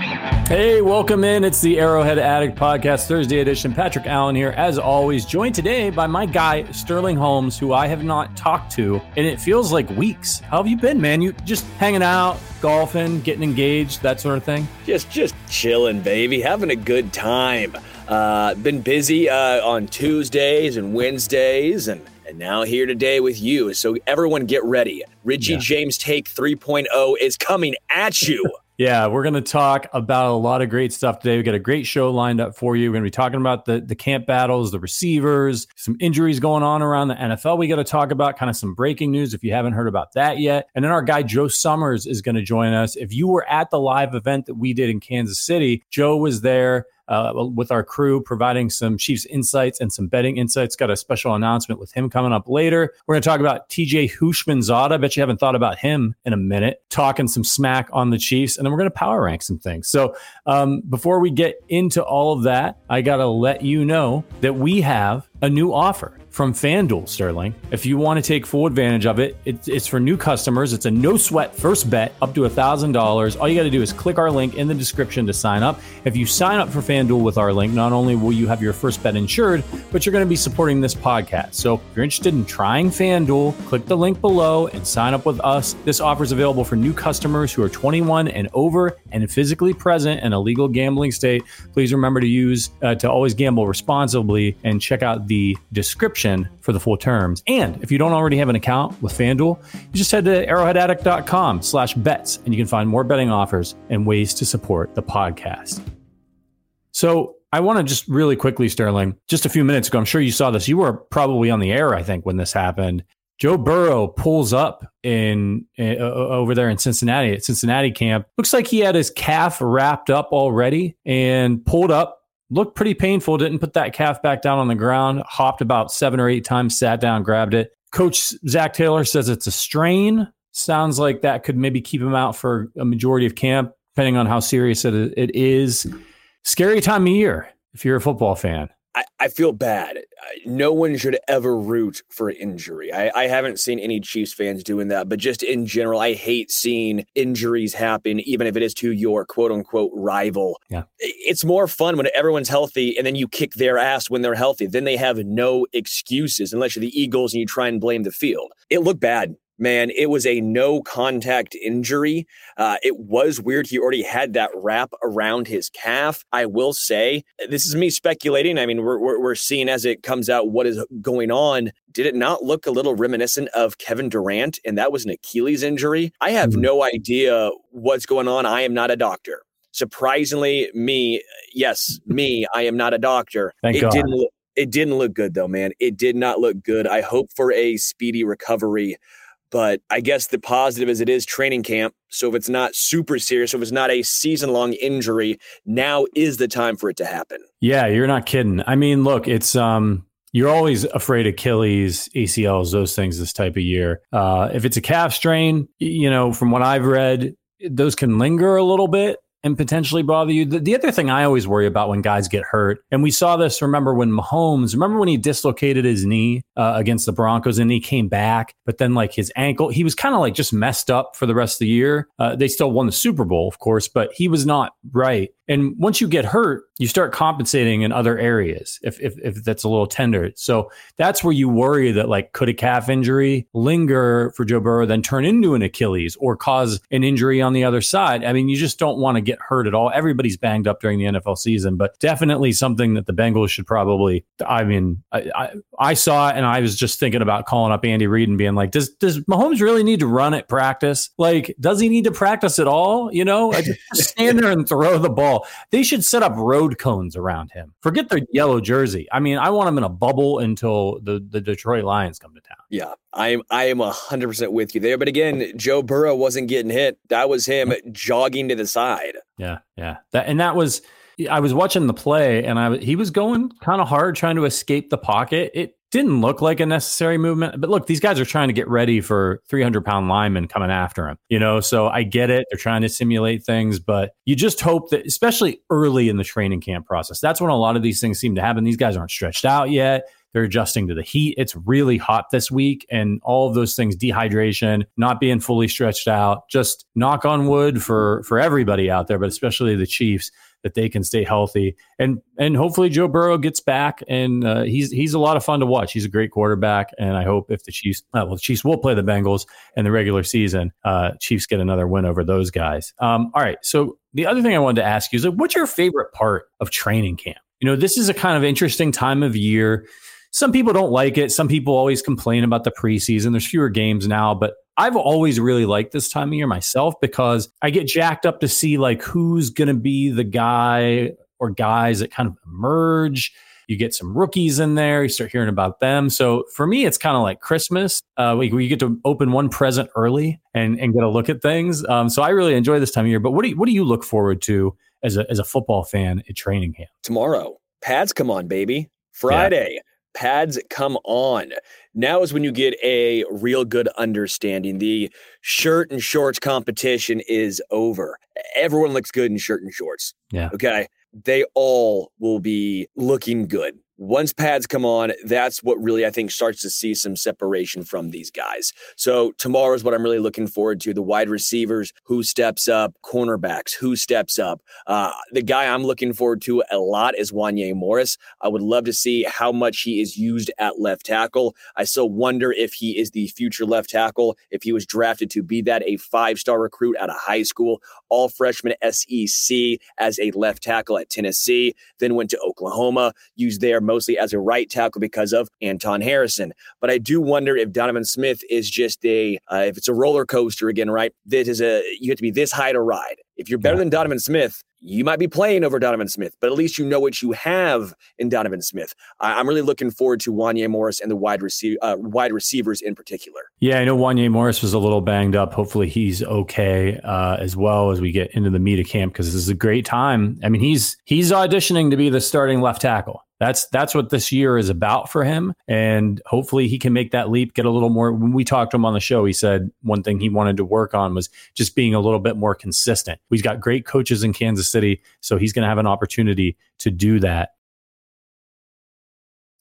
Hey, welcome in. It's the Arrowhead Addict Podcast Thursday edition. Patrick Allen here, as always, joined today by my guy, Sterling Holmes, who I have not talked to, and it feels like weeks. How have you been, man? You just hanging out, golfing, getting engaged, that sort of thing? Just just chilling, baby, having a good time. Uh, been busy uh, on Tuesdays and Wednesdays, and and now here today with you. So everyone, get ready. Richie Yeah. James Take 3.0 is coming at you. Yeah, we're going to talk about a lot of great stuff today. We got a great show lined up for you. We're going to be talking about the the camp battles, the receivers, some injuries going on around the NFL. We got to talk about kind of some breaking news if you haven't heard about that yet. And then our guy Joe Summers is going to join us. If you were at the live event that we did in Kansas City, Joe was there. Uh, with our crew providing some Chiefs insights and some betting insights. Got a special announcement with him coming up later. We're going to talk about TJ Houshmandzadeh. I bet you haven't thought about him in a minute. Talking some smack on the Chiefs, and then we're going to power rank some things. So um, before we get into all of that, I got to let you know that we have a new offer from FanDuel, Sterling. If you want to take full advantage of it, it's, it's for new customers. It's a no sweat first bet up to $1,000. All you got to do is click our link in the description to sign up. If you sign up for FanDuel with our link, not only will you have your first bet insured, but you're going to be supporting this podcast. So if you're interested in trying FanDuel, click the link below and sign up with us. This offer is available for new customers who are 21 and over and physically present in a legal gambling state. Please remember to use uh, to always gamble responsibly and check out the description for the full terms. And if you don't already have an account with FanDuel, you just head to arrowheadaddict.com slash bets and you can find more betting offers and ways to support the podcast. So I want to just really quickly, Sterling, just a few minutes ago, I'm sure you saw this. You were probably on the air, I think, when this happened. Joe Burrow pulls up in uh, over there in Cincinnati at Cincinnati camp. Looks like he had his calf wrapped up already and pulled up. Looked pretty painful. Didn't put that calf back down on the ground. Hopped about seven or eight times. Sat down, grabbed it. Coach Zac Taylor says it's a strain. Sounds like that could maybe keep him out for a majority of camp, depending on how serious it, it is. Scary time of year if you're a football fan. I, I feel bad. No one should ever root for injury. I, I haven't seen any Chiefs fans doing that, but just in general, I hate seeing injuries happen, even if it is to your quote unquote rival. Yeah. It's more fun when everyone's healthy and then you kick their ass when they're healthy. Then they have no excuses unless you're the Eagles and you try and blame the field. It looked bad. Man, it was a no contact injury. Uh, it was weird. He already had that wrap around his calf. I will say, this is me speculating. I mean, we're, we're, we're seeing as it comes out what is going on. Did it not look a little reminiscent of Kevin Durant? And that was an Achilles injury. I have Mhm. no idea what's going on. I am not a doctor. Surprisingly, me, yes, me, I am not a doctor. Thank it God. didn't it didn't look good though, man. It did not look good. I hope for a speedy recovery. But I guess the positive is it is training camp. So if it's not super serious, if it's not a season long injury, now is the time for it to happen. Yeah, you're not kidding. I mean, look, it's um you're always afraid Achilles, ACLs, those things this type of year. Uh, if it's a calf strain, you know, from what I've read, those can linger a little bit and potentially bother you. The, the other thing I always worry about when guys get hurt, and we saw this, remember when Mahomes, remember when he dislocated his knee uh, against the Broncos and he came back, but then like his ankle, he was kind of like just messed up for the rest of the year. Uh, they still won the Super Bowl, of course, but he was not right. And once you get hurt, you start compensating in other areas if, if, if that's a little tender. So that's where you worry that like could a calf injury linger for Joe Burrow, then turn into an Achilles or cause an injury on the other side. I mean, you just don't want to get hurt at all. Everybody's banged up during the NFL season, but definitely something that the Bengals should probably. I mean, I, I, I saw it and I was just thinking about calling up Andy Reid and being like, does does Mahomes really need to run at practice? Like, does he need to practice at all? You know, just stand there and throw the ball. They should set up road cones around him. Forget the yellow jersey. I mean, I want him in a bubble until the, the Detroit Lions come to town. Yeah, I am I am hundred percent with you there. But again, Joe Burrow wasn't getting hit. That was him jogging to the side. Yeah, yeah. That and that was I was watching the play and I he was going kind of hard trying to escape the pocket. It didn't look like a necessary movement, but look, these guys are trying to get ready for 300 pound linemen coming after him, you know? So I get it. They're trying to simulate things, but you just hope that, especially early in the training camp process, that's when a lot of these things seem to happen. These guys aren't stretched out yet. They're adjusting to the heat. It's really hot this week, and all of those things dehydration, not being fully stretched out. Just knock on wood for for everybody out there, but especially the Chiefs that they can stay healthy and and hopefully Joe Burrow gets back and uh, he's he's a lot of fun to watch. He's a great quarterback, and I hope if the Chiefs uh, well the Chiefs will play the Bengals in the regular season, uh, Chiefs get another win over those guys. Um, all right, so the other thing I wanted to ask you is like, what's your favorite part of training camp? You know, this is a kind of interesting time of year. Some people don't like it. Some people always complain about the preseason. There's fewer games now, but I've always really liked this time of year myself because I get jacked up to see like who's going to be the guy or guys that kind of emerge. You get some rookies in there. You start hearing about them. So for me, it's kind of like Christmas. Uh, where you get to open one present early and, and get a look at things. Um, so I really enjoy this time of year. But what do you, what do you look forward to as a as a football fan at training camp? Tomorrow, pads come on, baby. Friday. Yeah pads come on. Now is when you get a real good understanding. The shirt and shorts competition is over. Everyone looks good in shirt and shorts. Yeah. Okay. They all will be looking good once pads come on, that's what really I think starts to see some separation from these guys. So tomorrow is what I'm really looking forward to: the wide receivers, who steps up, cornerbacks, who steps up. Uh, the guy I'm looking forward to a lot is Wanya Morris. I would love to see how much he is used at left tackle. I still wonder if he is the future left tackle, if he was drafted to be that, a five-star recruit out of high school, all freshman SEC as a left tackle at Tennessee, then went to Oklahoma, used there mostly as a right tackle because of Anton Harrison. But I do wonder if Donovan Smith is just a, uh, if it's a roller coaster again, right? This is a, you have to be this high to ride. If you're better than Donovan Smith, you might be playing over Donovan Smith, but at least you know what you have in Donovan Smith. I'm really looking forward to Wanya Morris and the wide, receiver, uh, wide receivers in particular. Yeah, I know Wanya Morris was a little banged up. Hopefully, he's okay uh, as well as we get into the meat of camp because this is a great time. I mean, he's he's auditioning to be the starting left tackle. That's that's what this year is about for him, and hopefully he can make that leap, get a little more. When we talked to him on the show, he said one thing he wanted to work on was just being a little bit more consistent. He's got great coaches in Kansas City, so he's going to have an opportunity to do that.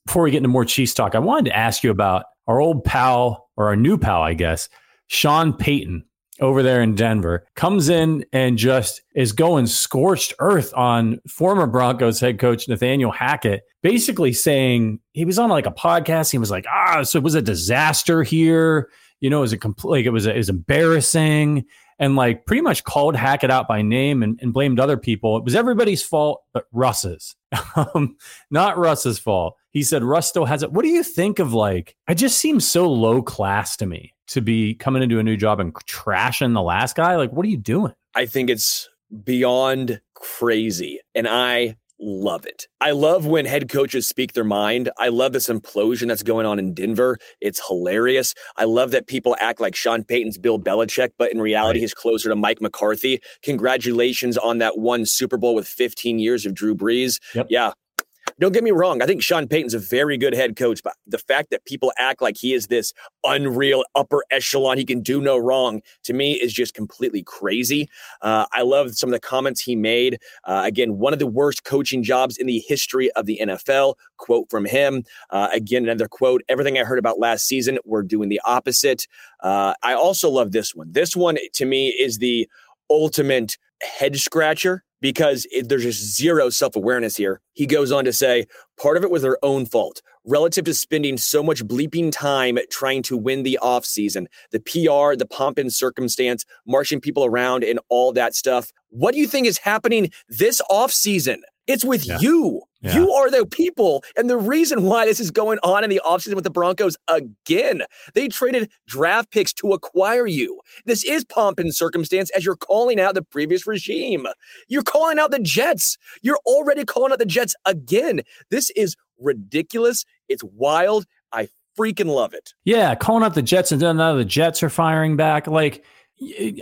Before we get into more Chiefs talk, I wanted to ask you about our old pal or our new pal, I guess, Sean Payton over there in Denver comes in and just is going scorched earth on former Broncos head coach Nathaniel Hackett, basically saying he was on like a podcast. He was like, ah, so it was a disaster here. You know, it was a complete, like it was, a, it was embarrassing and like pretty much called Hackett out by name and, and blamed other people. It was everybody's fault, but Russ's, um, not Russ's fault. He said Russ still has it. What do you think of like? It just seems so low class to me to be coming into a new job and trashing the last guy. Like, what are you doing? I think it's beyond crazy, and I love it. I love when head coaches speak their mind. I love this implosion that's going on in Denver. It's hilarious. I love that people act like Sean Payton's Bill Belichick, but in reality, right. he's closer to Mike McCarthy. Congratulations on that one Super Bowl with 15 years of Drew Brees. Yep. Yeah, don't get me wrong. I think Sean Payton's a very good head coach, but the fact that people act like he is this unreal upper echelon, he can do no wrong, to me is just completely crazy. Uh, I love some of the comments he made. Uh, again, one of the worst coaching jobs in the history of the NFL. Quote from him. Uh, again, another quote Everything I heard about last season, we're doing the opposite. Uh, I also love this one. This one, to me, is the ultimate head scratcher because it, there's just zero self awareness here. He goes on to say, part of it was their own fault relative to spending so much bleeping time trying to win the offseason, the PR, the pomp and circumstance, marching people around, and all that stuff. What do you think is happening this offseason? It's with yeah. you. Yeah. You are the people. And the reason why this is going on in the offseason with the Broncos again, they traded draft picks to acquire you. This is pomp and circumstance as you're calling out the previous regime. You're calling out the Jets. You're already calling out the Jets again. This is ridiculous. It's wild. I freaking love it. Yeah, calling out the Jets and then now the Jets are firing back. Like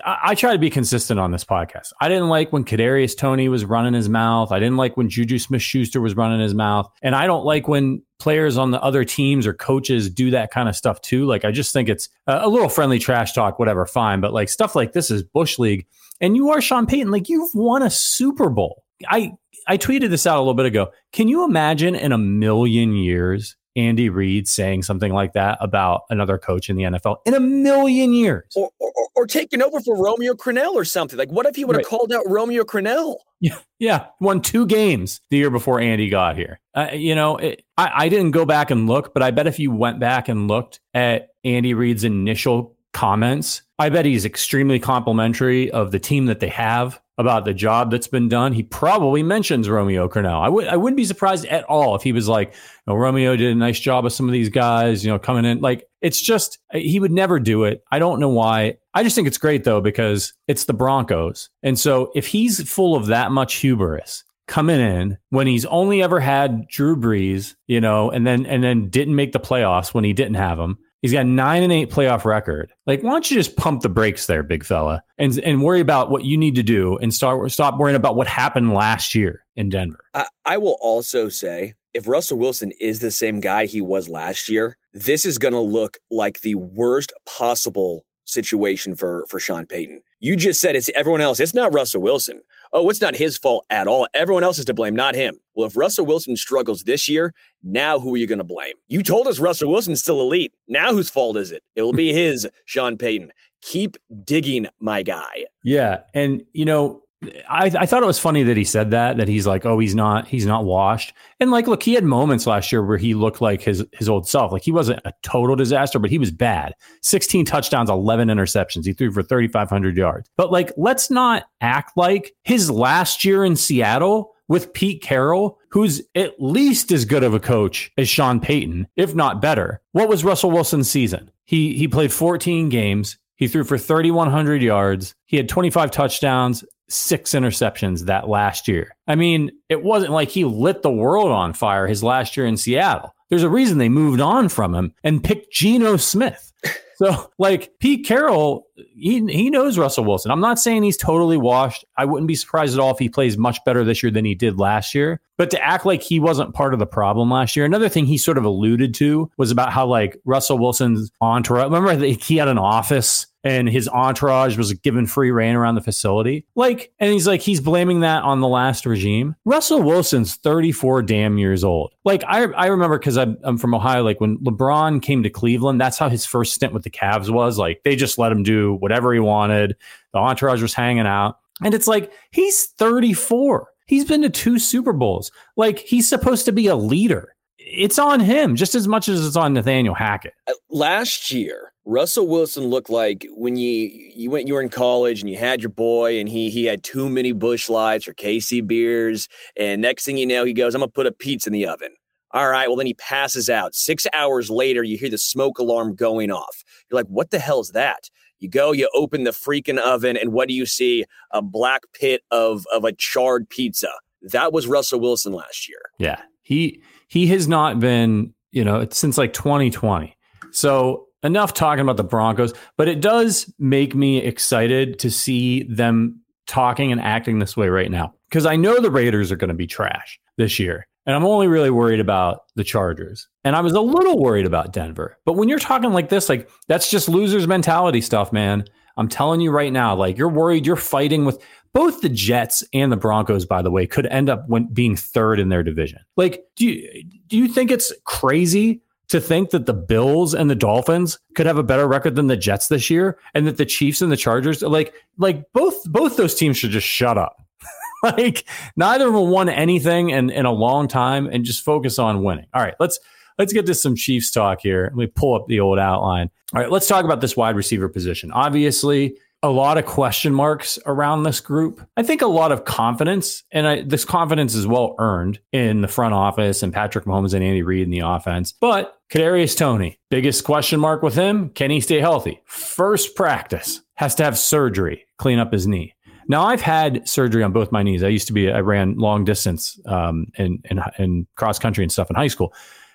I, try to be consistent on this podcast. I didn't like when Kadarius Toney was running his mouth. I didn't like when Juju Smith Schuster was running his mouth, and I don't like when players on the other teams or coaches do that kind of stuff too. Like I just think it's a, little friendly trash talk, whatever, fine. But like stuff like this is bush league, and you are Sean Payton. Like you've won a Super Bowl. I I tweeted this out a little bit ago. Can you imagine in a million years Andy Reid saying something like that about another coach in the NFL in a million years. Or, or, or taking over for Romeo Crennel or something. Like, what if he would have right. called out Romeo Crennel? Yeah, yeah, won two games the year before Andy got here. Uh, you know, it, I, I didn't go back and look, but I bet if you went back and looked at Andy Reid's initial comments, I bet he's extremely complimentary of the team that they have about the job that's been done, he probably mentions Romeo Crennel. I would I wouldn't be surprised at all if he was like, Romeo did a nice job of some of these guys, you know, coming in. Like it's just he would never do it. I don't know why. I just think it's great though because it's the Broncos, and so if he's full of that much hubris coming in when he's only ever had Drew Brees, you know, and then and then didn't make the playoffs when he didn't have him. He's got nine and eight playoff record. Like, why don't you just pump the brakes there, big fella, and and worry about what you need to do and start stop worrying about what happened last year in Denver. I, I will also say, if Russell Wilson is the same guy he was last year, this is going to look like the worst possible situation for for Sean Payton. You just said it's everyone else. It's not Russell Wilson oh, it's not his fault at all. Everyone else is to blame, not him. Well, if Russell Wilson struggles this year, now who are you going to blame? You told us Russell Wilson's still elite. Now whose fault is it? It will be his, Sean Payton. Keep digging, my guy. Yeah. And, you know, I, I thought it was funny that he said that that he's like oh he's not he's not washed and like look he had moments last year where he looked like his his old self like he wasn't a total disaster but he was bad 16 touchdowns 11 interceptions he threw for 3500 yards but like let's not act like his last year in Seattle with Pete Carroll who's at least as good of a coach as Sean Payton if not better what was Russell Wilson's season he he played 14 games he threw for 3,100 yards. He had 25 touchdowns, six interceptions that last year. I mean, it wasn't like he lit the world on fire his last year in Seattle. There's a reason they moved on from him and picked Geno Smith. So, like Pete Carroll, he he knows Russell Wilson. I'm not saying he's totally washed. I wouldn't be surprised at all if he plays much better this year than he did last year. But to act like he wasn't part of the problem last year, another thing he sort of alluded to was about how like Russell Wilson's entourage. Remember, he had an office and his entourage was given free reign around the facility. Like, and he's like, he's blaming that on the last regime. Russell Wilson's 34 damn years old. Like, I, I remember because I'm, I'm from Ohio, like when LeBron came to Cleveland, that's how his first stint with the Cavs was. Like, they just let him do whatever he wanted. The entourage was hanging out. And it's like, he's 34. He's been to two Super Bowls. Like, he's supposed to be a leader. It's on him just as much as it's on Nathaniel Hackett. Uh, last year, Russell Wilson looked like when you you went you were in college and you had your boy and he he had too many Busch Lights or KC beers and next thing you know he goes I'm gonna put a pizza in the oven. All right, well then he passes out. Six hours later, you hear the smoke alarm going off. You're like, what the hell is that? You go, you open the freaking oven, and what do you see? A black pit of of a charred pizza. That was Russell Wilson last year. Yeah, he he has not been you know since like 2020. So enough talking about the Broncos, but it does make me excited to see them talking and acting this way right now because I know the Raiders are going to be trash this year. And I'm only really worried about the Chargers. And I was a little worried about Denver. But when you're talking like this, like that's just losers mentality stuff, man. I'm telling you right now, like you're worried, you're fighting with both the Jets and the Broncos, by the way, could end up when, being third in their division. Like, do you do you think it's crazy to think that the Bills and the Dolphins could have a better record than the Jets this year and that the Chiefs and the Chargers like like both both those teams should just shut up. like neither of them won anything in, in a long time and just focus on winning. All right, let's let's get to some Chiefs talk here. Let me pull up the old outline. All right, let's talk about this wide receiver position. Obviously, a lot of question marks around this group. I think a lot of confidence, and I, this confidence is well earned in the front office and Patrick Mahomes and Andy Reid in the offense. But Kadarius Toney, biggest question mark with him: can he stay healthy? First practice has to have surgery, clean up his knee. Now I've had surgery on both my knees. I used to be I ran long distance um, and cross country and stuff in high school.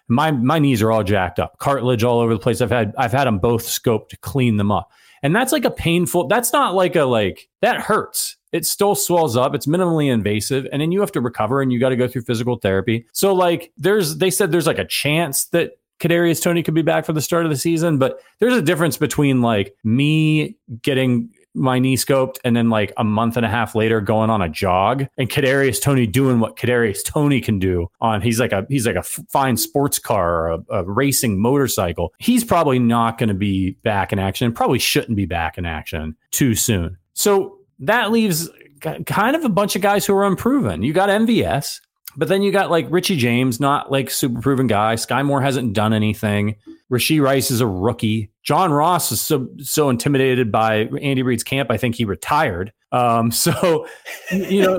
My my knees are all jacked up, cartilage all over the place. I've had I've had them both scoped to clean them up, and that's like a painful. That's not like a like that hurts. It still swells up. It's minimally invasive, and then you have to recover, and you got to go through physical therapy. So like there's they said there's like a chance that Kadarius Toney could be back for the start of the season, but there's a difference between like me getting my knee scoped and then like a month and a half later going on a jog and Kadarius Toney doing what Kadarius Toney can do on he's like a he's like a fine sports car or a, a racing motorcycle. He's probably not going to be back in action probably shouldn't be back in action too soon. So that leaves kind of a bunch of guys who are unproven. You got MVS, but then you got like Richie James, not like super proven guy. Skyy Moore hasn't done anything. Rashee Rice is a rookie. John Ross is so so intimidated by Andy Reid's camp. I think he retired. Um, so you know,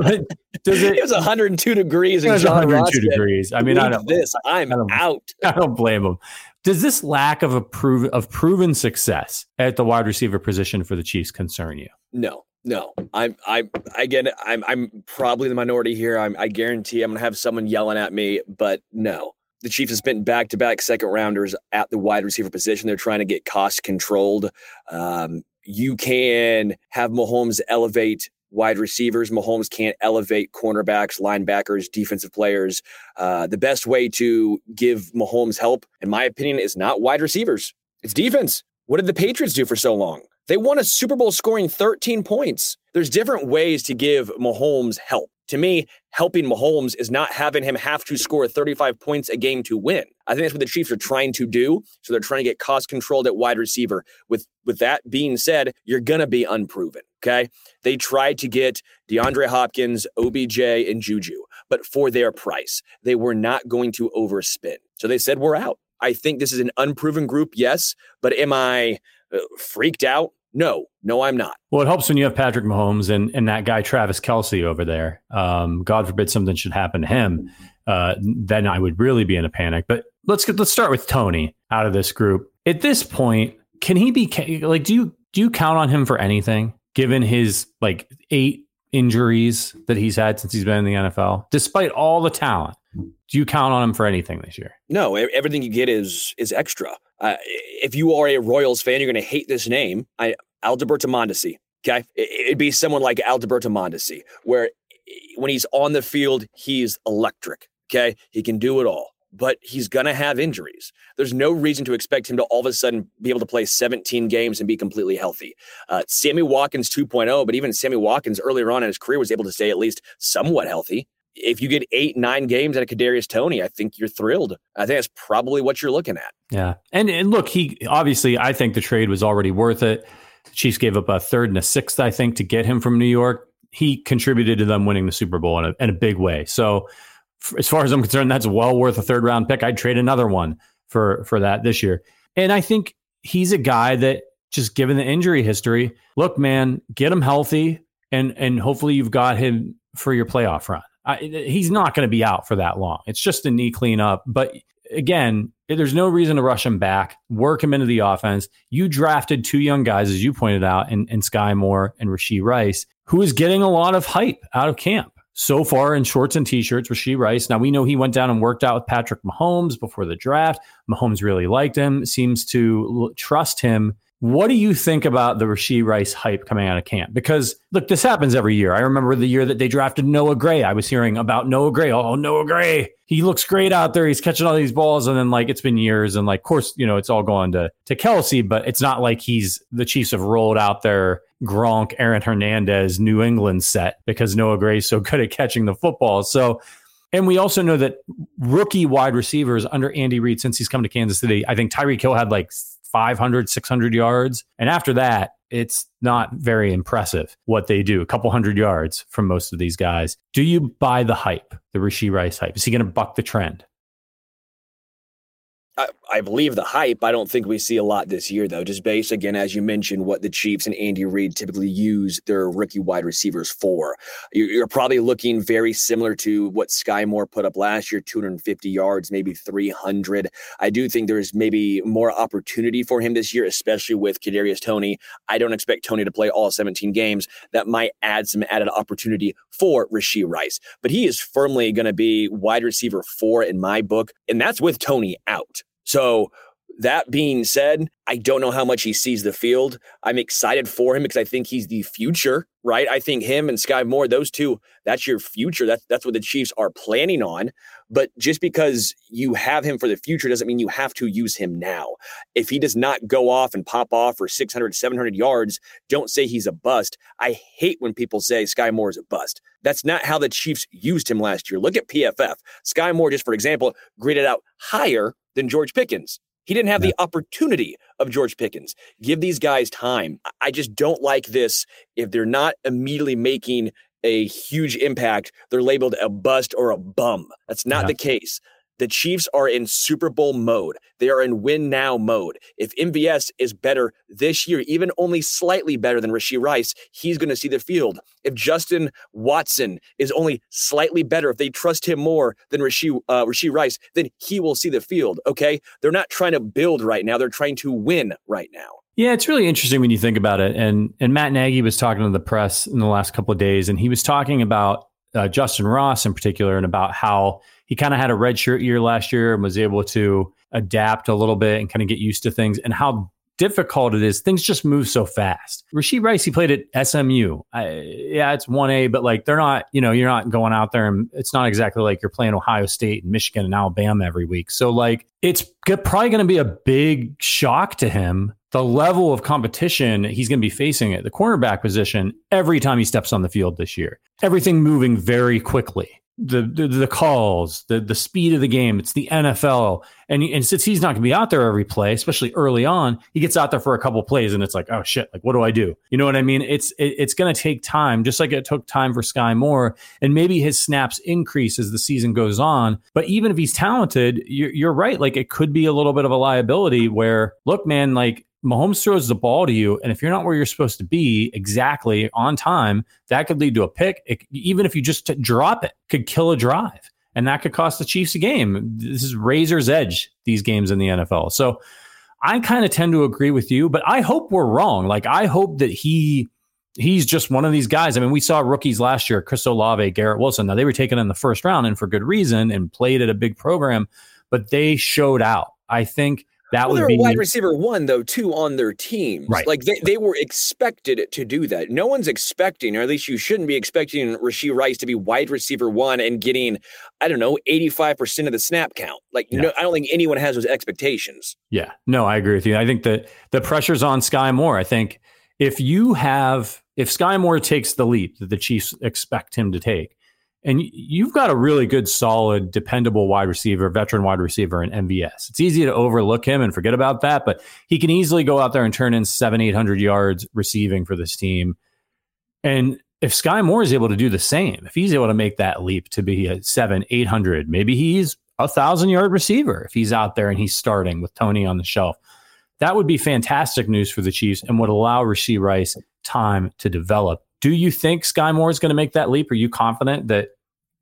does it? It was 102 degrees. It was 102 degrees. I mean, I don't this. I'm I don't, out. I don't blame him. Does this lack of a prove of proven success at the wide receiver position for the Chiefs concern you? No, no, I'm, I'm again, I'm, I'm probably the minority here. I'm, I guarantee I'm to have someone yelling at me, but no, the Chiefs have spent back to back second rounders at the wide receiver position. They're trying to get cost controlled. Um, you can have Mahomes elevate wide receivers. Mahomes can't elevate cornerbacks, linebackers, defensive players. Uh, the best way to give Mahomes help, in my opinion, is not wide receivers, it's defense. What did the Patriots do for so long? They won a Super Bowl scoring 13 points. There's different ways to give Mahomes help. To me, helping Mahomes is not having him have to score 35 points a game to win. I think that's what the Chiefs are trying to do. So they're trying to get cost controlled at wide receiver. With with that being said, you're gonna be unproven. Okay. They tried to get DeAndre Hopkins, OBJ, and Juju, but for their price. They were not going to overspend. So they said, we're out. I think this is an unproven group, yes, but am I uh, freaked out? No, no, I'm not. Well, it helps when you have Patrick Mahomes and, and that guy Travis Kelce, over there. Um, God forbid something should happen to him. Uh, then I would really be in a panic. But let's get, let's start with Toney out of this group. At this point, can he be like? Do you do you count on him for anything? Given his like eight injuries that he's had since he's been in the NFL, despite all the talent, do you count on him for anything this year? No, everything you get is is extra. Uh, if you are a Royals fan, you're going to hate this name. I Alberto Mondesi. Okay, it'd be someone like Alberto Mondesi, where when he's on the field, he's electric. Okay, he can do it all, but he's gonna have injuries. There's no reason to expect him to all of a sudden be able to play 17 games and be completely healthy. Uh, Sammy Watkins 2.0, but even Sammy Watkins earlier on in his career was able to stay at least somewhat healthy if you get eight, nine games out of Kadarius Toney, I think you're thrilled. I think that's probably what you're looking at. Yeah, and and look, he obviously, I think the trade was already worth it. The Chiefs gave up a third and a sixth, I think, to get him from New York. He contributed to them winning the Super Bowl in a, in a big way. So, as far as I'm concerned, that's well worth a third round pick. I'd trade another one for for that this year. And I think he's a guy that just given the injury history, look, man, get him healthy, and and hopefully you've got him for your playoff run. I, he's not going to be out for that long. It's just a knee cleanup. But again, there's no reason to rush him back, work him into the offense. You drafted two young guys, as you pointed out, in, in Skyy Moore and Rashee Rice, who is getting a lot of hype out of camp. So far in shorts and t-shirts, Rashee Rice. Now we know he went down and worked out with Patrick Mahomes before the draft. Mahomes really liked him, seems to trust him what do you think about the Rashee Rice hype coming out of camp? Because look, this happens every year. I remember the year that they drafted Noah Gray. I was hearing about Noah Gray. Oh, Noah Gray. He looks great out there. He's catching all these balls. And then like it's been years. And like, of course, you know, it's all going to, to Kelce, but it's not like he's the Chiefs have rolled out their Gronk, Aaron Hernandez, New England set because Noah Gray is so good at catching the football. So and we also know that rookie wide receivers under Andy Reid, since he's come to Kansas City, I think Tyreek Hill had like 500, 600 yards. And after that, it's not very impressive what they do. A couple hundred yards from most of these guys. Do you buy the hype, the Rashee Rice hype? Is he going to buck the trend? I, believe the hype. I don't think we see a lot this year, though, just based, again, as you mentioned, what the Chiefs and Andy Reid typically use their rookie wide receivers for. You're, you're probably looking very similar to what Skyy Moore put up last year 250 yards, maybe 300. I do think there's maybe more opportunity for him this year, especially with Kadarius Toney. I don't expect Toney to play all 17 games. That might add some added opportunity for Rashee Rice, but he is firmly going to be wide receiver four in my book, and that's with Toney out. So that being said, I don't know how much he sees the field. I'm excited for him because I think he's the future, right? I think him and Skyy Moore, those two, that's your future. That's that's what the Chiefs are planning on. But just because you have him for the future doesn't mean you have to use him now. If he does not go off and pop off for 600, 700 yards, don't say he's a bust. I hate when people say Skyy Moore is a bust. That's not how the Chiefs used him last year. Look at PFF. Skyy Moore, just for example, graded out higher than George Pickens. He didn't have the opportunity of George Pickens. Give these guys time. I just don't like this. If they're not immediately making a huge impact, they're labeled a bust or a bum. That's not yeah. the case. The Chiefs are in Super Bowl mode. They are in win now mode. If MVS is better this year, even only slightly better than Rashee Rice, he's going to see the field. If Justin Watson is only slightly better, if they trust him more than Rashee, uh, Rashee Rice, then he will see the field. Okay. They're not trying to build right now. They're trying to win right now. Yeah, it's really interesting when you think about it. And and Matt Nagy was talking to the press in the last couple of days, and he was talking about uh, Justyn Ross in particular, and about how he kind of had a red shirt year last year and was able to adapt a little bit and kind of get used to things, and how difficult it is. Things just move so fast. Rashee Rice, he played at SMU. I, yeah, it's 1A, but like they're not, you know, you're not going out there and it's not exactly like you're playing Ohio State and Michigan and Alabama every week. So, like, it's probably going to be a big shock to him the level of competition he's going to be facing at the cornerback position every time he steps on the field this year. Everything moving very quickly. The, the, the calls, the the speed of the game. It's the NFL, and and since he's not going to be out there every play, especially early on, he gets out there for a couple plays, and it's like, oh shit, like what do I do? You know what I mean? It's it, it's going to take time, just like it took time for Skyy Moore, and maybe his snaps increase as the season goes on. But even if he's talented, you're, you're right. Like it could be a little bit of a liability. Where look, man, like Mahomes throws the ball to you, and if you're not where you're supposed to be exactly on time, that could lead to a pick. It, even if you just t- drop it, could kill a drive, and that could cost the Chiefs a game. This is razor's edge these games in the NFL. So I kind of tend to agree with you, but I hope we're wrong. Like I hope that he he's just one of these guys. I mean, we saw rookies last year, Chris Olave, Garrett Wilson. Now they were taken in the first round and for good reason and played at a big program, but they showed out. I think that well, would be wide receiver one though two on their team. Right. Like they, they were expected to do that. No one's expecting, or at least you shouldn't be expecting Rashee Rice to be wide receiver one and getting, I don't know, 85% of the snap count. Like yeah. no, I don't think anyone has those expectations. Yeah. No, I agree with you. I think that the pressure's on Skyy Moore. I think if you have if Skyy Moore takes the leap that the Chiefs expect him to take, and you've got a really good, solid, dependable wide receiver, veteran wide receiver in MVS. It's easy to overlook him and forget about that, but he can easily go out there and turn in seven, 800 yards receiving for this team. And if Skyy Moore is able to do the same, if he's able to make that leap to be a seven, 800, maybe he's a thousand yard receiver if he's out there and he's starting with Toney on the shelf. That would be fantastic news for the Chiefs and would allow Rashee Rice time to develop. Do you think Skyy Moore is going to make that leap? Are you confident that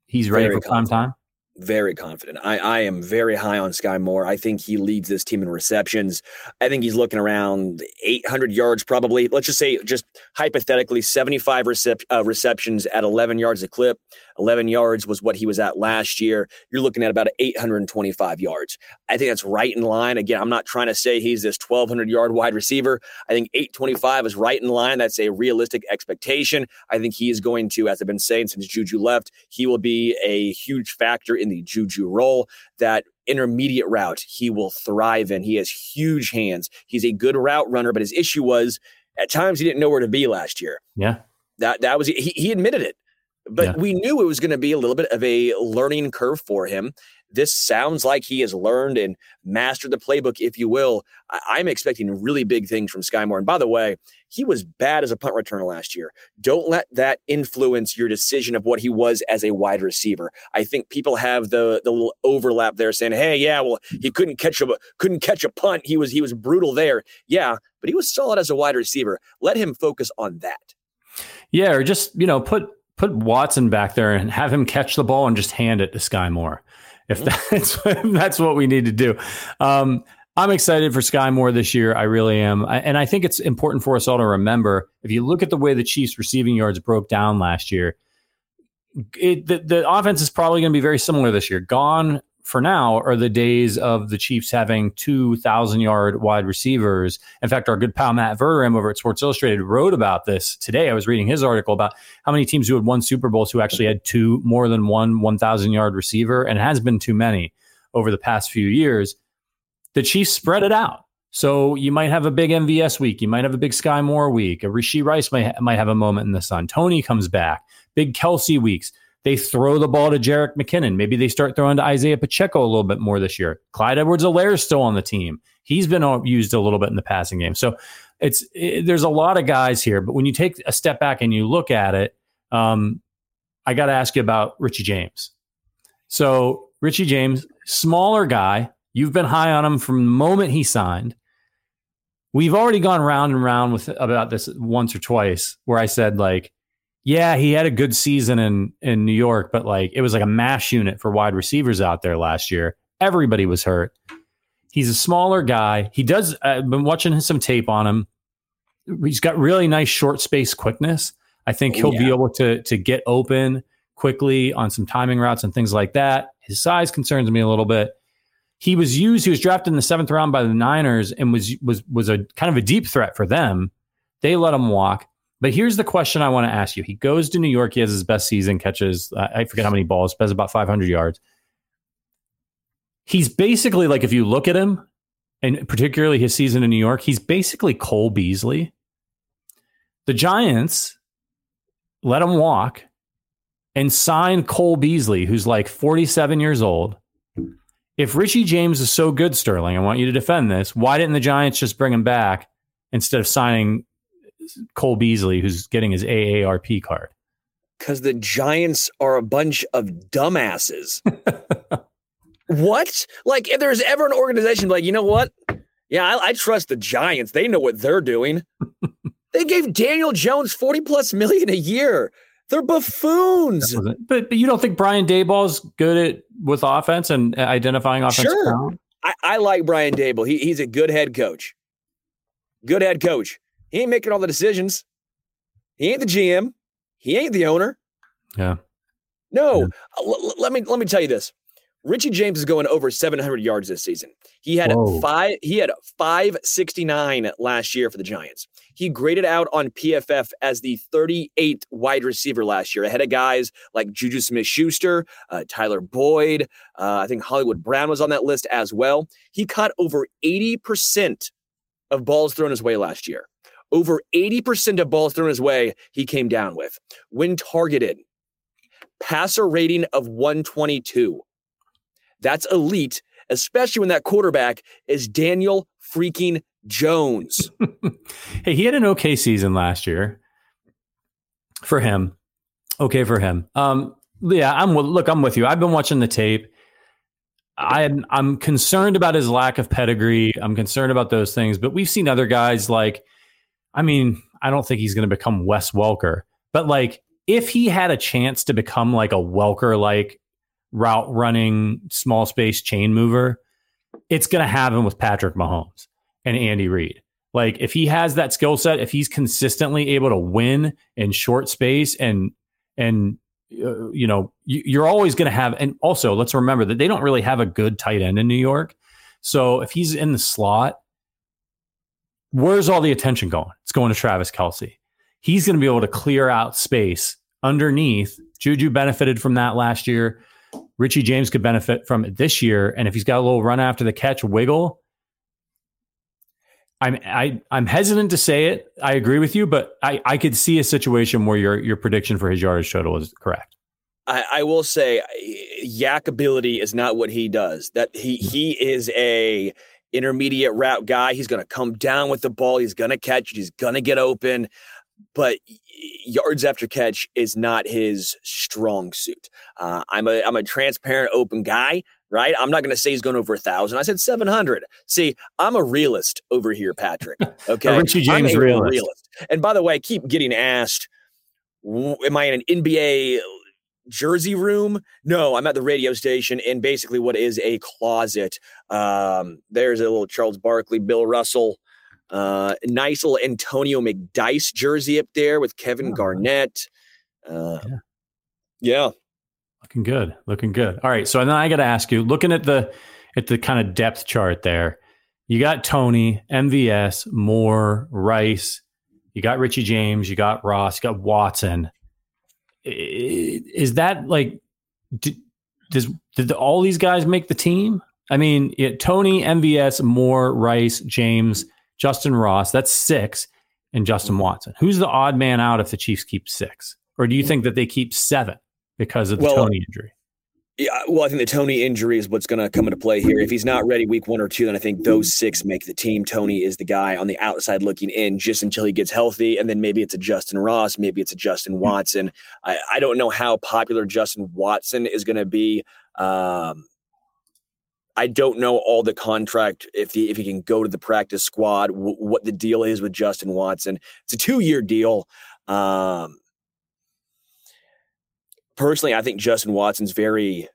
he's ready Very for prime time? Very confident. I, I am very high on Skyy Moore. I think he leads this team in receptions. I think he's looking around 800 yards, probably. Let's just say, just hypothetically, 75 recep- uh, receptions at 11 yards a clip. 11 yards was what he was at last year. You're looking at about 825 yards. I think that's right in line. Again, I'm not trying to say he's this 1,200 yard wide receiver. I think 825 is right in line. That's a realistic expectation. I think he is going to, as I've been saying since Juju left, he will be a huge factor in the Juju role. That intermediate route he will thrive in. He has huge hands. He's a good route runner, but his issue was at times he didn't know where to be last year. Yeah. That that was he, he admitted it But Yeah. we knew it was going to be a little bit of a learning curve for him. This sounds like he has learned and mastered the playbook, if you will. I- I'm expecting really big things from Skyy Moore. And by the way, he was bad as a punt returner last year. Don't let that influence your decision of what he was as a wide receiver. I think people have the the little overlap there, saying, "Hey, yeah, well, mm. he couldn't catch a couldn't catch a punt. He was he was brutal there. Yeah, but he was solid as a wide receiver. Let him focus on that." Yeah, or just you know put put Watson back there and have him catch the ball and just hand it to Skyy Moore. If that's if that's what we need to do. Um, I'm excited for Skyy Moore this year. I really am, I, and I think it's important for us all to remember. If you look at the way the Chiefs' receiving yards broke down last year, it, the, the offense is probably going to be very similar this year. Gone for now are the days of the Chiefs having 2,000 yard wide receivers. In fact, our good pal Matt Verderame over at Sports Illustrated wrote about this today. I was reading his article about how many teams who had won Super Bowls who actually had two more than one 1,000 yard receiver, and has been too many over the past few years. The Chiefs spread it out. So you might have a big MVS week. You might have a big Skyy Moore week. A Rashee Rice might, might have a moment in the sun. Toney comes back. Big Kelce weeks. They throw the ball to Jerick McKinnon. Maybe they start throwing to Isaiah Pacheco a little bit more this year. Clyde Edwards-Helaire is still on the team. He's been used a little bit in the passing game. So it's it, there's a lot of guys here. But when you take a step back and you look at it, um, I got to ask you about Richie James. So Richie James, smaller guy. You've been high on him from the moment he signed. We've already gone round and round with about this once or twice, where I said like, yeah, he had a good season in in New York, but like it was like a mash unit for wide receivers out there last year. Everybody was hurt. He's a smaller guy. He does. I've been watching some tape on him. He's got really nice short space quickness. I think Oh, he'll be able to to get open quickly on some timing routes and things like that. His size concerns me a little bit. He was used. He was drafted in the seventh round by the Niners and was was was a kind of a deep threat for them. They let him walk. But here's the question I want to ask you. He goes to New York. He has his best season, catches, uh, I forget how many balls, has about 500 yards. He's basically like, if you look at him, and particularly his season in New York, he's basically Cole Beasley. The Giants let him walk and sign Cole Beasley, who's like 47 years old. If Richie James is so good, Sterling, I want you to defend this. Why didn't the Giants just bring him back instead of signing Cole Beasley, who's getting his AARP card? Because the Giants are a bunch of dumbasses. what? Like, if there's ever an organization like, you know what? Yeah, I, I trust the Giants. They know what they're doing. they gave Daniel Jones 40 plus million a year. They're buffoons. But, but you don't think Brian Daboll's good at with offense and identifying offensive Sure. I, I like Brian Daboll. He, he's a good head coach. Good head coach. He ain't making all the decisions. He ain't the GM. He ain't the owner. Yeah. No. Yeah. Uh, l- l- let me let me tell you this. Richie James is going over 700 yards this season. He had Whoa. five. He had 569 last year for the Giants. He graded out on PFF as the 38th wide receiver last year, ahead of guys like Juju Smith-Schuster, uh, Tyler Boyd. Uh, I think Hollywood Brown was on that list as well. He caught over 80 percent of balls thrown his way last year. Over 80% of balls thrown his way, he came down with. When targeted, passer rating of 122. That's elite, especially when that quarterback is Daniel freaking Jones. Hey, he had an okay season last year for him. Okay for him. Um, yeah, I'm look. I'm with you. I've been watching the tape. I'm I'm concerned about his lack of pedigree. I'm concerned about those things. But we've seen other guys like, I mean, I don't think he's going to become Wes Welker, but like if he had a chance to become like a Welker like route running small space chain mover, it's going to happen with Patrick Mahomes and Andy Reid. Like if he has that skill set, if he's consistently able to win in short space and and uh, you know you, you're always going to have and also let's remember that they don't really have a good tight end in New York. So if he's in the slot, where's all the attention going? It's going to Travis Kelce. He's going to be able to clear out space underneath. Juju benefited from that last year. Richie James could benefit from it this year. And if he's got a little run after the catch wiggle, I'm I I'm hesitant to say it. I agree with you, but I I could see a situation where your your prediction for his yardage total is correct. I, I will say, eh, YAC ability is not what he does. That he he is a intermediate route guy. He's going to come down with the ball. He's going to catch it. He's going to get open. But yards after catch is not his strong suit. Uh, I'm a I'm a transparent, open guy, right? I'm not going to say he's going over a thousand. I said 700. See, I'm a realist over here, Patrick. Okay, Richie James realist. realist. And by the way, I keep getting asked, "Am I in an NBA jersey room. No, I'm at the radio station in basically what is a closet. Um, there's a little Charles Barkley, Bill Russell, uh, nice little Antonio McDyess jersey up there with Kevin oh, Garnett. Uh, yeah. yeah. Looking good. Looking good. All right. So then I got to ask you, looking at the at the kind of depth chart there, you got Toney, MVS, Moore, Rice, you got Richie James, you got Ross, you got Watson is that like does did all these guys make the team? I mean, it, Toney, MVS, Moore, Rice, James, Justyn Ross. That's six, and Justin Watson. Who's the odd man out if the Chiefs keep six, or do you mm. think that they keep seven because of the well, Toney injury? Yeah, well, I think the Toney injury is what's going to come into play here. If he's not ready week one or two, then I think those six make the team. Toney is the guy on the outside looking in just until he gets healthy. And then maybe it's a Justyn Ross, maybe it's a Justin Watson. I, I don't know how popular Justin Watson is going to be. Um, I don't know all the contract if he if he can go to the practice squad, w- what the deal is with Justin Watson. It's a two year deal. Um, personally, I think Justin Watson's very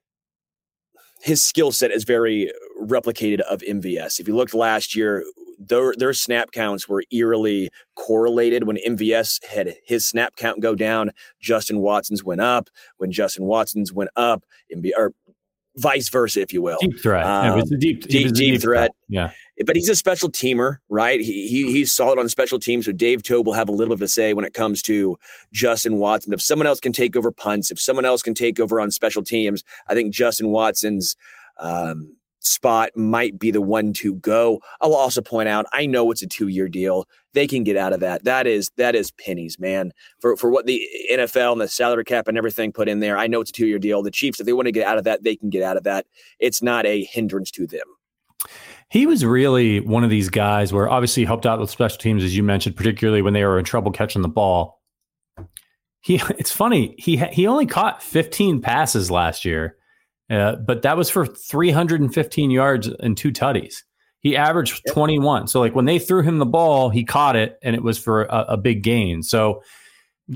his skill set is very replicated of MVS. If you looked last year, their their snap counts were eerily correlated. When MVS had his snap count go down, Justin Watson's went up. When Justin Watson's went up, MV, or vice versa, if you will. Deep threat. Um, it was a deep, deep, deep, deep threat. threat. Yeah. But he's a special teamer, right? He, he he's solid on special teams. So Dave Toub will have a little bit to say when it comes to Justin Watson. If someone else can take over punts, if someone else can take over on special teams, I think Justin Watson's um, spot might be the one to go. I'll also point out, I know it's a two year deal. They can get out of that. That is that is pennies, man. For for what the NFL and the salary cap and everything put in there. I know it's a two year deal. The Chiefs, if they want to get out of that, they can get out of that. It's not a hindrance to them. He was really one of these guys where obviously he helped out with special teams, as you mentioned, particularly when they were in trouble catching the ball. He, it's funny. He he only caught 15 passes last year uh, but that was for 315 yards and two tutties. He averaged 21. So like when they threw him the ball, he caught it and it was for a, a, big gain. So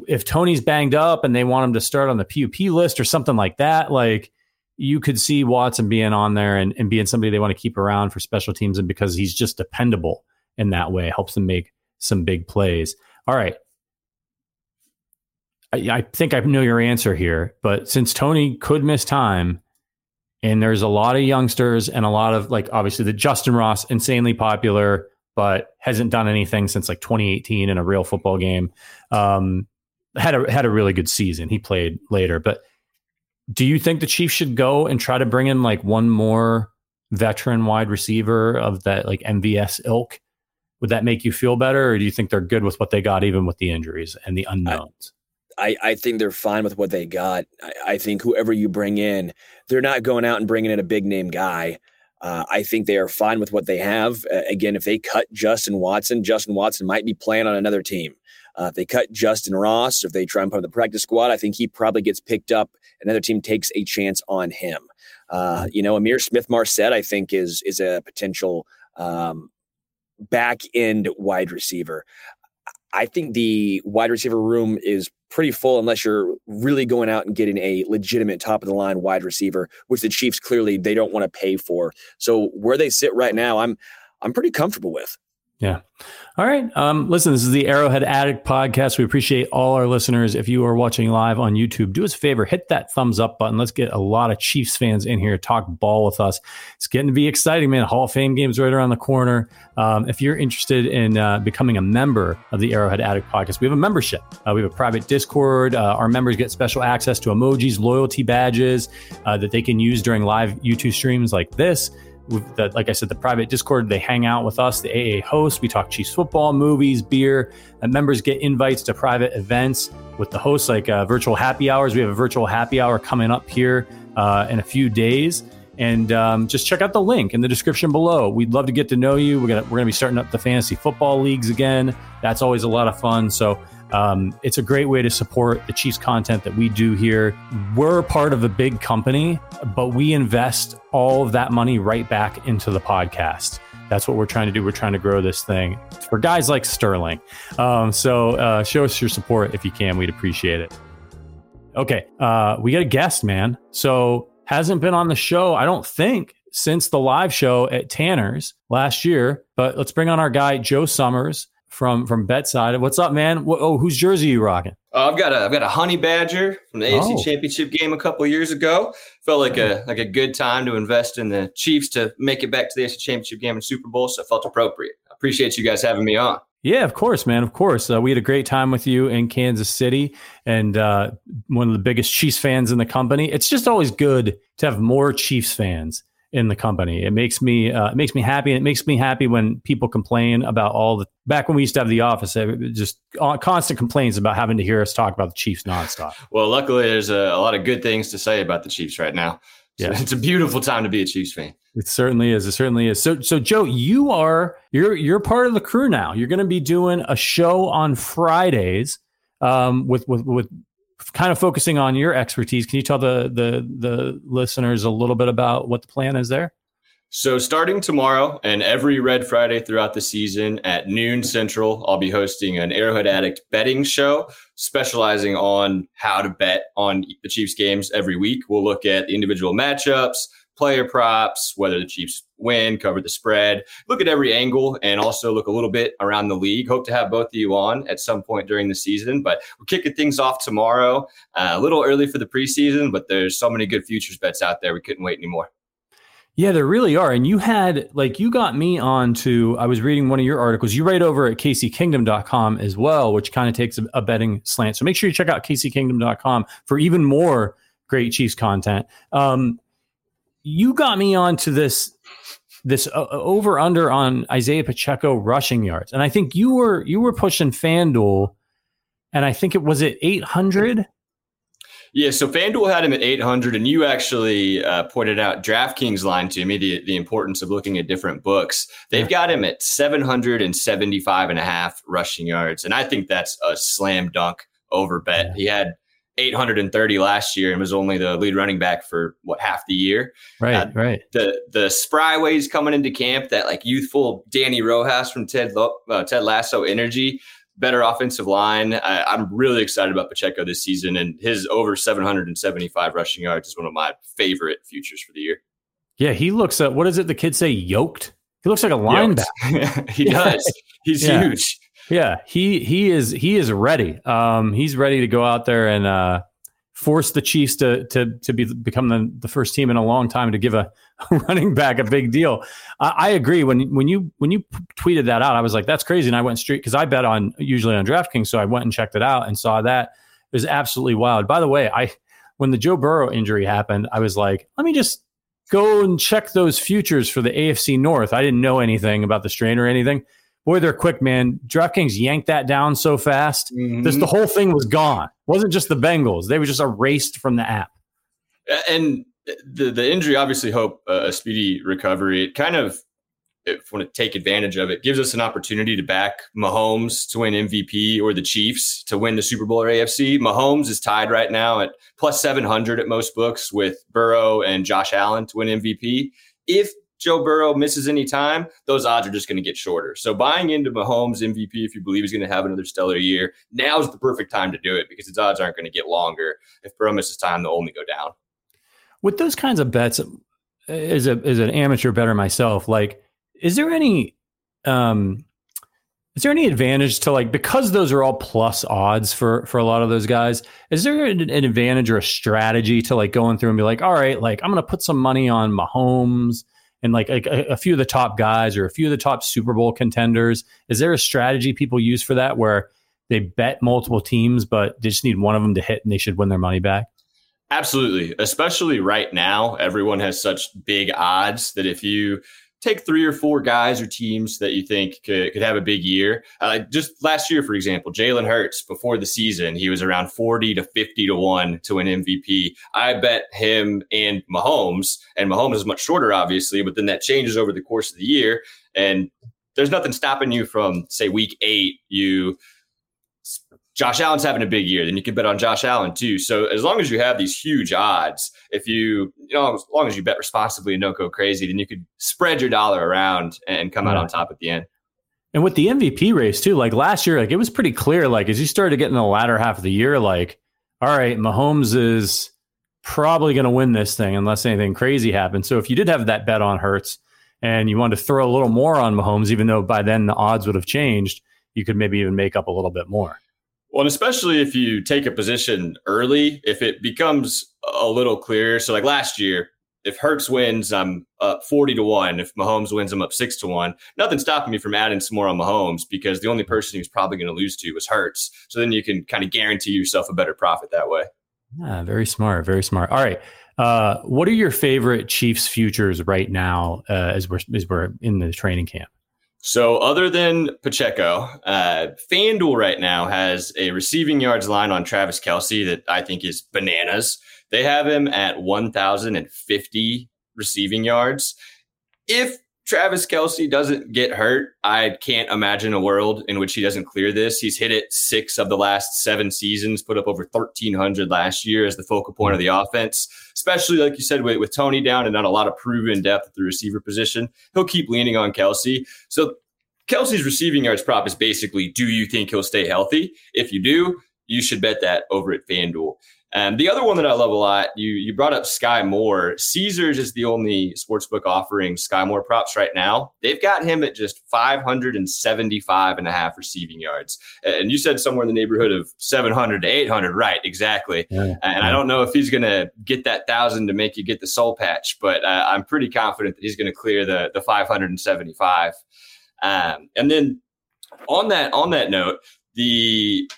if Toney's banged up and they want him to start on the PUP list or something like that, like you could see Watson being on there and, and being somebody they want to keep around for special teams and because he's just dependable in that way, helps them make some big plays. All right. I, I think I know your answer here, but since Toney could miss time, and there's a lot of youngsters and a lot of like obviously the Justyn Ross, insanely popular, but hasn't done anything since like 2018 in a real football game. Um, had a had a really good season. He played later, but do you think the Chiefs should go and try to bring in like one more veteran wide receiver of that like MVS ilk? Would that make you feel better, or do you think they're good with what they got, even with the injuries and the unknowns? I, I think they're fine with what they got. I, I, think whoever you bring in, they're not going out and bringing in a big name guy. Uh, I think they are fine with what they have. Uh, again, if they cut Justin Watson, Justin Watson might be playing on another team. Uh, if they cut Justyn Ross, if they try and put him in the practice squad, I think he probably gets picked up. Another team takes a chance on him. Uh, you know, Ihmir Smith-Marsette, I think, is is a potential um, back end wide receiver. I think the wide receiver room is pretty full unless you're really going out and getting a legitimate top of the line wide receiver, which the Chiefs clearly they don't want to pay for. So where they sit right now, I'm I'm pretty comfortable with. Yeah. All right. Um, listen, this is the Arrowhead Addict podcast. We appreciate all our listeners. If you are watching live on YouTube, do us a favor, hit that thumbs up button. Let's get a lot of Chiefs fans in here, talk ball with us. It's getting to be exciting, man. Hall of Fame games right around the corner. Um, if you're interested in uh, becoming a member of the Arrowhead Addict podcast, we have a membership. Uh, we have a private Discord. Uh, our members get special access to emojis, loyalty badges uh, that they can use during live YouTube streams like this. That, like I said, the private Discord, they hang out with us, the AA hosts. We talk Chiefs football, movies, beer. And members get invites to private events with the hosts, like uh, virtual happy hours. We have a virtual happy hour coming up here uh, in a few days. And um, just check out the link in the description below. We'd love to get to know you. We're gonna we're gonna be starting up the fantasy football leagues again. That's always a lot of fun. So um, it's a great way to support the Chiefs content that we do here. We're part of a big company, but we invest all of that money right back into the podcast. That's what we're trying to do. We're trying to grow this thing for guys like Sterling. Um, so uh, show us your support if you can. We'd appreciate it. Okay, uh, we got a guest, man. So hasn't been on the show, I don't think, since the live show at Tanner's last year. But let's bring on our guy Joe Summers from from BetSided. What's up, man? Oh, whose jersey are you rocking? Uh, I've got a I've got a honey badger from the AFC oh. Championship game a couple years ago. Felt like a like a good time to invest in the Chiefs to make it back to the AFC Championship game and Super Bowl. So I felt appropriate. I appreciate you guys having me on. Yeah, of course, man. Of course. Uh, we had a great time with you in Kansas City and uh, one of the biggest Chiefs fans in the company. It's just always good to have more Chiefs fans in the company. It makes me uh, it makes me happy. And it makes me happy when people complain about all the back when we used to have the office. Just constant complaints about having to hear us talk about the Chiefs nonstop. well, luckily, there's a, a, lot of good things to say about the Chiefs right now. So yeah, it's a beautiful time to be a Chiefs fan. It certainly is. It certainly is. So, so Joe, you are you're you're part of the crew now. You're going to be doing a show on Fridays um, with with with kind of focusing on your expertise, can you tell the the the listeners a little bit about what the plan is there? So, starting tomorrow and every Red Friday throughout the season at noon central, I'll be hosting an Arrowhead Addict betting show specializing on how to bet on the Chiefs games every week. We'll look at individual matchups, player props, whether the Chiefs win, cover the spread, look at every angle, and also look a little bit around the league. Hope to have both of you on at some point during the season. But we're kicking things off tomorrow. Uh, a little early for the preseason, but there's so many good futures bets out there. We couldn't wait anymore. Yeah, there really are. And you had, like, you got me on to, I was reading one of your articles. You write over at kckingdom.com as well, which kind of takes a, a betting slant. So make sure you check out kckingdom.com for even more great Chiefs content. Um, you got me onto this this uh, uh, over under on Isaiah Pacheco rushing yards, and I think you were you were pushing FanDuel, and I think it was at eight hundred. Yeah, so FanDuel had him at 800, and you actually uh, pointed out DraftKings line to me the, the importance of looking at different books. They've got him at 775 and a half rushing yards, and I think that's a slam dunk over bet. He had 830 last year and was only the lead running back for what half the year. Right, uh, right. The the spry ways coming into camp, that like youthful Danny Rojas from Ted uh, Ted Lasso energy, better offensive line. I, am really excited about Pacheco this season, and his over 775 rushing yards is one of my favorite futures for the year. Yeah, he looks. Uh, what does it? The kids say yoked. He looks like a linebacker. he does. He's yeah. huge. Yeah, he he is he is ready. Um, he's ready to go out there and uh, force the Chiefs to to to be become the, the first team in a long time to give a, running back a big deal. I, I, agree. When when you when you tweeted that out, I was like, that's crazy, and I went straight because I bet on usually on DraftKings, so I went and checked it out and saw that it was absolutely wild. By the way, I when the Joe Burrow injury happened, I was like, let me just go and check those futures for the AFC North. I didn't know anything about the strain or anything boy, they're quick, man. DraftKings yanked that down so fast. Mm-hmm. This, the whole thing was gone. It wasn't just the Bengals; they were just erased from the app. And the the injury obviously hope a speedy recovery. It kind of if want to take advantage of it, gives us an opportunity to back Mahomes to win MVP or the Chiefs to win the Super Bowl or AFC. Mahomes is tied right now at plus 700 at most books with Burrow and Josh Allen to win MVP. If Joe Burrow misses any time, those odds are just going to get shorter. So buying into Mahomes MVP, if you believe he's going to have another stellar year, now is the perfect time to do it because his odds aren't going to get longer. If Burrow misses time, they'll only go down. With those kinds of bets, as a as an amateur better myself, like, is there any um is there any advantage to like because those are all plus odds for for a lot of those guys is there an, an, advantage or a strategy to like going through and be like all right like i'm gonna put some money on mahomes and like a, a, few of the top guys or a few of the top Super Bowl contenders? Is there a strategy people use for that where they bet multiple teams, but they just need one of them to hit and they should win their money back? Absolutely. Especially right now, everyone has such big odds that if you take three or four guys or teams that you think could, could have a big year. Uh, just last year, for example, Jalen Hurts before the season, he was around 40 to 50 to 1 to win MVP. I bet him and Mahomes, and Mahomes is much shorter, obviously, but then that changes over the course of the year. And there's nothing stopping you from, say, week eight, you Josh Allen's having a big year, then you can bet on Josh Allen too. So as long as you have these huge odds, if you, you know, as long as you bet responsibly and don't go crazy, then you could spread your dollar around and come out on top at the end. And with the MVP race too, like last year, like it was pretty clear. Like as you started to get in the latter half of the year, like, all right, Mahomes is probably going to win this thing unless anything crazy happens. So if you did have that bet on Hurts and you wanted to throw a little more on Mahomes, even though by then the odds would have changed, you could maybe even make up a little bit more. Well, and especially if you take a position early, if it becomes a little clearer. So, like last year, if Hurts wins, I'm up 40 to 1. If Mahomes wins, I'm up 6 to 1. Nothing stopping me from adding some more on Mahomes because the only person he's probably going to lose to was Hurts. So then you can kind of guarantee yourself a better profit that way. Yeah, very smart. Very smart. All right. Uh, what are your favorite Chiefs futures right now uh, as we're as we're in the training camp? So, other than Pacheco, uh, FanDuel right now has a receiving yards line on Travis Kelce that I think is bananas. They have him at 1,050 receiving yards. If Travis Kelce doesn't get hurt, I can't imagine a world in which he doesn't clear this. He's hit it six of the last seven seasons, put up over 1,300 last year as the focal point of the offense, especially like you said, with, with Toney down and not a lot of proven depth at the receiver position. He'll keep leaning on Kelce. So Kelce's receiving yards prop is basically do you think he'll stay healthy? If you do, you should bet that over at FanDuel. Um, the other one that I love a lot, you you brought up Skyy Moore. Caesars is the only sportsbook offering Skyy Moore props right now. They've got him at just 575 and a half receiving yards. And you said somewhere in the neighborhood of 700 to 800. Right, exactly. Yeah. And I don't know if he's going to get that thousand to make you get the soul patch, but uh, I'm pretty confident that he's going to clear the, the 575. Um, and then on that, on that note, the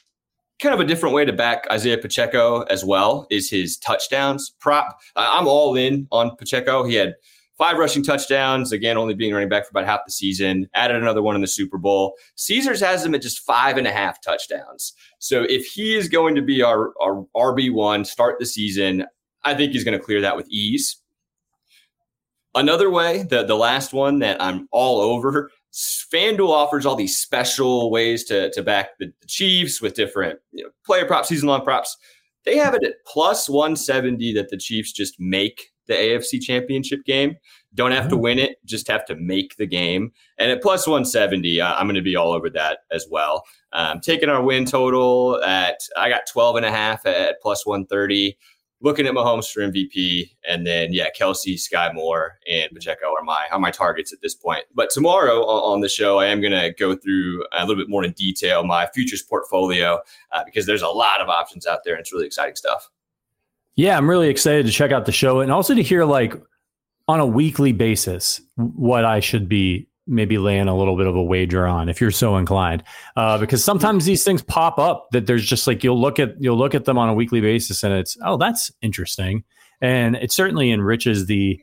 kind of a different way to back Isaiah Pacheco as well is his touchdowns prop. I'm all in on Pacheco. He had five rushing touchdowns, again, only being running back for about half the season, added another one in the Super Bowl. Caesars has him at just five and a half touchdowns. So if he is going to be our, our RB1, start the season, I think he's going to clear that with ease. Another way, the, the last one that I'm all over FanDuel offers all these special ways to, to back the, the Chiefs with different you know, player props, season long props. They have it at plus 170 that the Chiefs just make the AFC championship game. Don't have to oh. win it, just have to make the game. And at plus 170, uh, I'm going to be all over that as well. Um, taking our win total at, I got 12 and a half at plus 130 looking at Mahomes for MVP, and then yeah, Kelce, Skyy Moore, and Pacheco are my are my targets at this point. But tomorrow on the show, I am going to go through a little bit more in detail my futures portfolio uh, because there's a lot of options out there, and it's really exciting stuff. Yeah, I'm really excited to check out the show and also to hear like on a weekly basis what I should be maybe laying a little bit of a wager on if you're so inclined uh, because sometimes these things pop up that there's just like you'll look at you'll look at them on a weekly basis and it's oh that's interesting and it certainly enriches the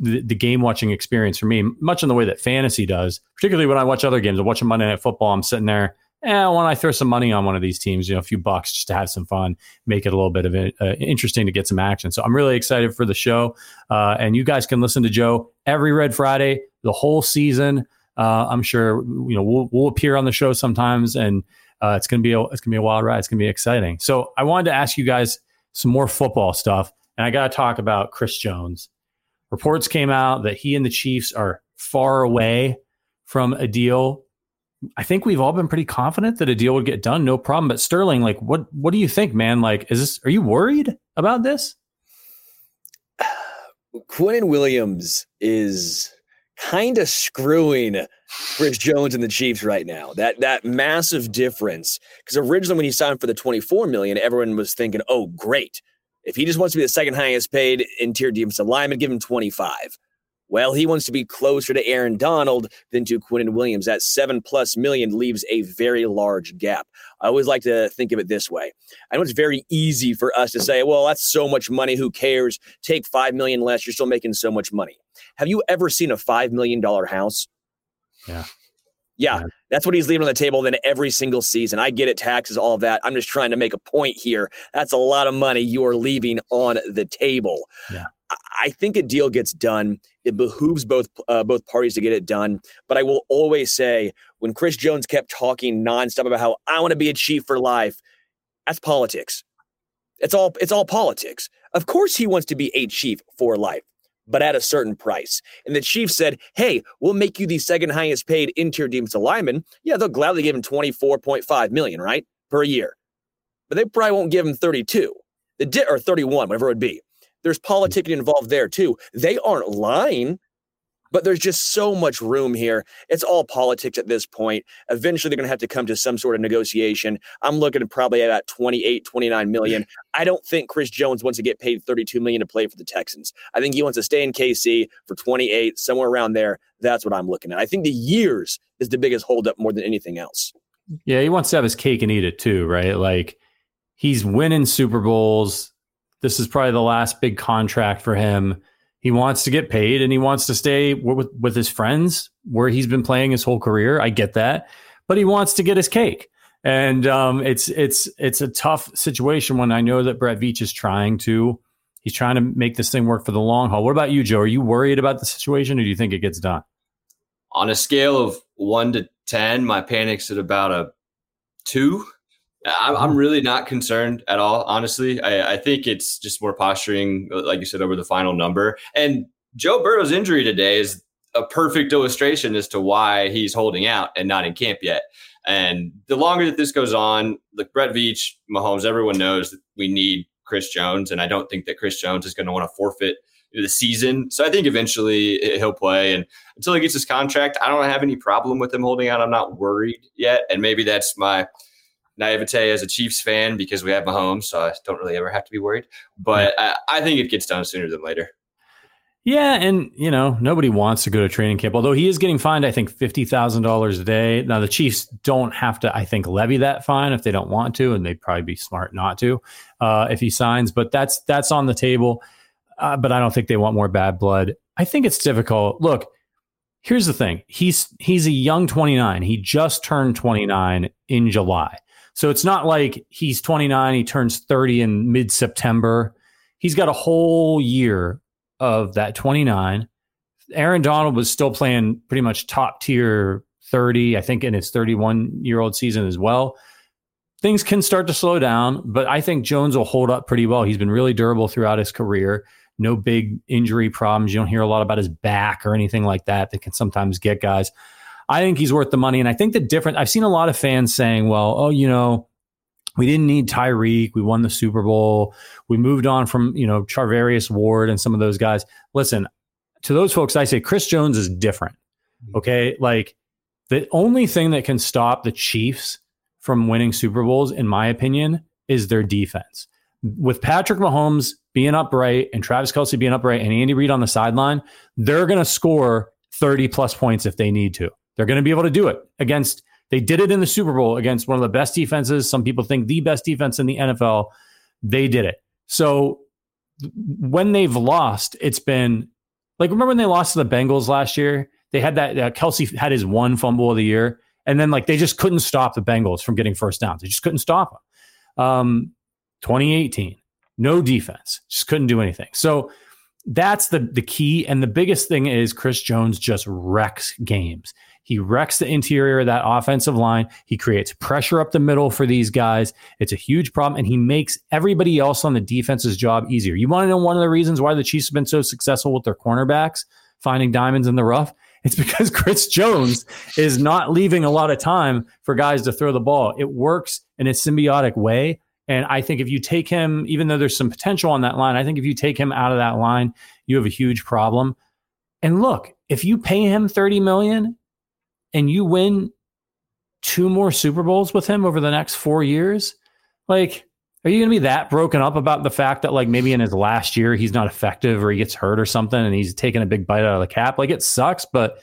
the, the game watching experience for me much in the way that fantasy does particularly when i watch other games i watch a monday night football i'm sitting there eh, when I throw some money on one of these teams, you know, a few bucks just to have some fun, make it a little bit of it, uh, interesting to get some action. So I'm really excited for the show. Uh, and you guys can listen to Joe every Red Friday, the whole season. Uh, I'm sure you know we'll, we'll appear on the show sometimes, and uh, it's gonna be a, it's gonna be a wild ride. It's gonna be exciting. So I wanted to ask you guys some more football stuff, and I got to talk about Chris Jones. Reports came out that he and the Chiefs are far away from a deal I think we've all been pretty confident that a deal would get done, no problem. But Sterling, like, what what do you think, man? Like, is this? Are you worried about this? Quinnen Williams is kind of screwing Chris Jones and the Chiefs right now. That that massive difference. Because originally when he signed for the 24 million, everyone was thinking, oh, great. If he just wants to be the second highest paid interior defensive lineman, give him 25. Well, he wants to be closer to Aaron Donald than to Quinnen Williams. That seven plus million leaves a very large gap. I always like to think of it this way. I know it's very easy for us to say, well, that's so much money. Who cares? Take five million less. You're still making so much money. Have you ever seen a $5 million house? Yeah. Yeah, that's what he's leaving on the table then every single season. I get it, taxes, all of that. I'm just trying to make a point here. That's a lot of money you are leaving on the table. Yeah. I think a deal gets done. It behooves both uh, both parties to get it done. But I will always say, when Chris Jones kept talking nonstop about how I want to be a chief for life, that's politics. It's all it's all politics. Of course, he wants to be a chief for life but at a certain price. And the Chiefs said, hey, we'll make you the second highest paid interior defensive lineman. Yeah, they'll gladly give him 24.5 million, right? Per year. But they probably won't give him 32. The di- or 31, whatever it would be. There's politicking involved there too. They aren't lying but there's just so much room here. It's all politics at this point. Eventually, they're going to have to come to some sort of negotiation. I'm looking at probably about 28, 29 million. I don't think Chris Jones wants to get paid 32 million to play for the Texans. I think he wants to stay in KC for 28, somewhere around there. That's what I'm looking at. I think the years is the biggest holdup more than anything else. Yeah, he wants to have his cake and eat it too, right? Like he's winning Super Bowls. This is probably the last big contract for him he wants to get paid and he wants to stay with, with his friends where he's been playing his whole career. I get that, but he wants to get his cake. And um, it's it's it's a tough situation when I know that Brett Veach is trying to he's trying to make this thing work for the long haul. What about you, Joe? Are you worried about the situation, or do you think it gets done? On a scale of one to ten, my panic's at about a two. I'm, really not concerned at all, honestly. I, I think it's just more posturing, like you said, over the final number. And Joe Burrow's injury today is a perfect illustration as to why he's holding out and not in camp yet. And the longer that this goes on, like Brett Veach, Mahomes, everyone knows that we need Chris Jones, and I don't think that Chris Jones is going to want to forfeit the season. So I think eventually he'll play, and until he gets his contract, I don't have any problem with him holding out. I'm not worried yet, and maybe that's my naivete as a Chiefs fan because we have Mahomes, so I don't really ever have to be worried. But I, I think it gets done sooner than later. Yeah, and you know nobody wants to go to training camp. Although he is getting fined, I think fifty thousand dollars a day. Now the Chiefs don't have to, I think, levy that fine if they don't want to, and they'd probably be smart not to uh, if he signs. But that's that's on the table. Uh, but I don't think they want more bad blood. I think it's difficult. Look, here's the thing: he's he's a young twenty nine. He just turned twenty nine in July. So it's not like he's 29, he turns 30 in mid September. He's got a whole year of that 29. Aaron Donald was still playing pretty much top tier 30, I think in his 31 year old season as well. Things can start to slow down, but I think Jones will hold up pretty well. He's been really durable throughout his career. No big injury problems. You don't hear a lot about his back or anything like that that can sometimes get guys. I think he's worth the money. And I think the difference, I've seen a lot of fans saying, well, oh, you know, we didn't need Tyreek. We won the Super Bowl. We moved on from, you know, Charvarius Ward and some of those guys. Listen, to those folks, I say Chris Jones is different. Mm-hmm. Okay. Like the only thing that can stop the Chiefs from winning Super Bowls, in my opinion, is their defense. With Patrick Mahomes being upright and Travis Kelce being upright and Andy Reid on the sideline, they're going to score 30 plus points if they need to. They're going to be able to do it against. They did it in the Super Bowl against one of the best defenses. Some people think the best defense in the NFL. They did it. So when they've lost, it's been like remember when they lost to the Bengals last year? They had that uh, Kelce had his one fumble of the year, and then like they just couldn't stop the Bengals from getting first downs. They just couldn't stop them. Um, 2018, no defense, just couldn't do anything. So that's the the key, and the biggest thing is Chris Jones just wrecks games. He wrecks the interior of that offensive line. He creates pressure up the middle for these guys. It's a huge problem, and he makes everybody else on the defense's job easier. You want to know one of the reasons why the Chiefs have been so successful with their cornerbacks, finding diamonds in the rough? It's because Chris Jones is not leaving a lot of time for guys to throw the ball. It works in a symbiotic way. And I think if you take him, even though there's some potential on that line, I think if you take him out of that line, you have a huge problem. And look, if you pay him 30 million and you win two more Super Bowls with him over the next four years, like Are you going to be that broken up about the fact that like maybe in his last year he's not effective or he gets hurt or something and he's taking a big bite out of the cap? Like it sucks, but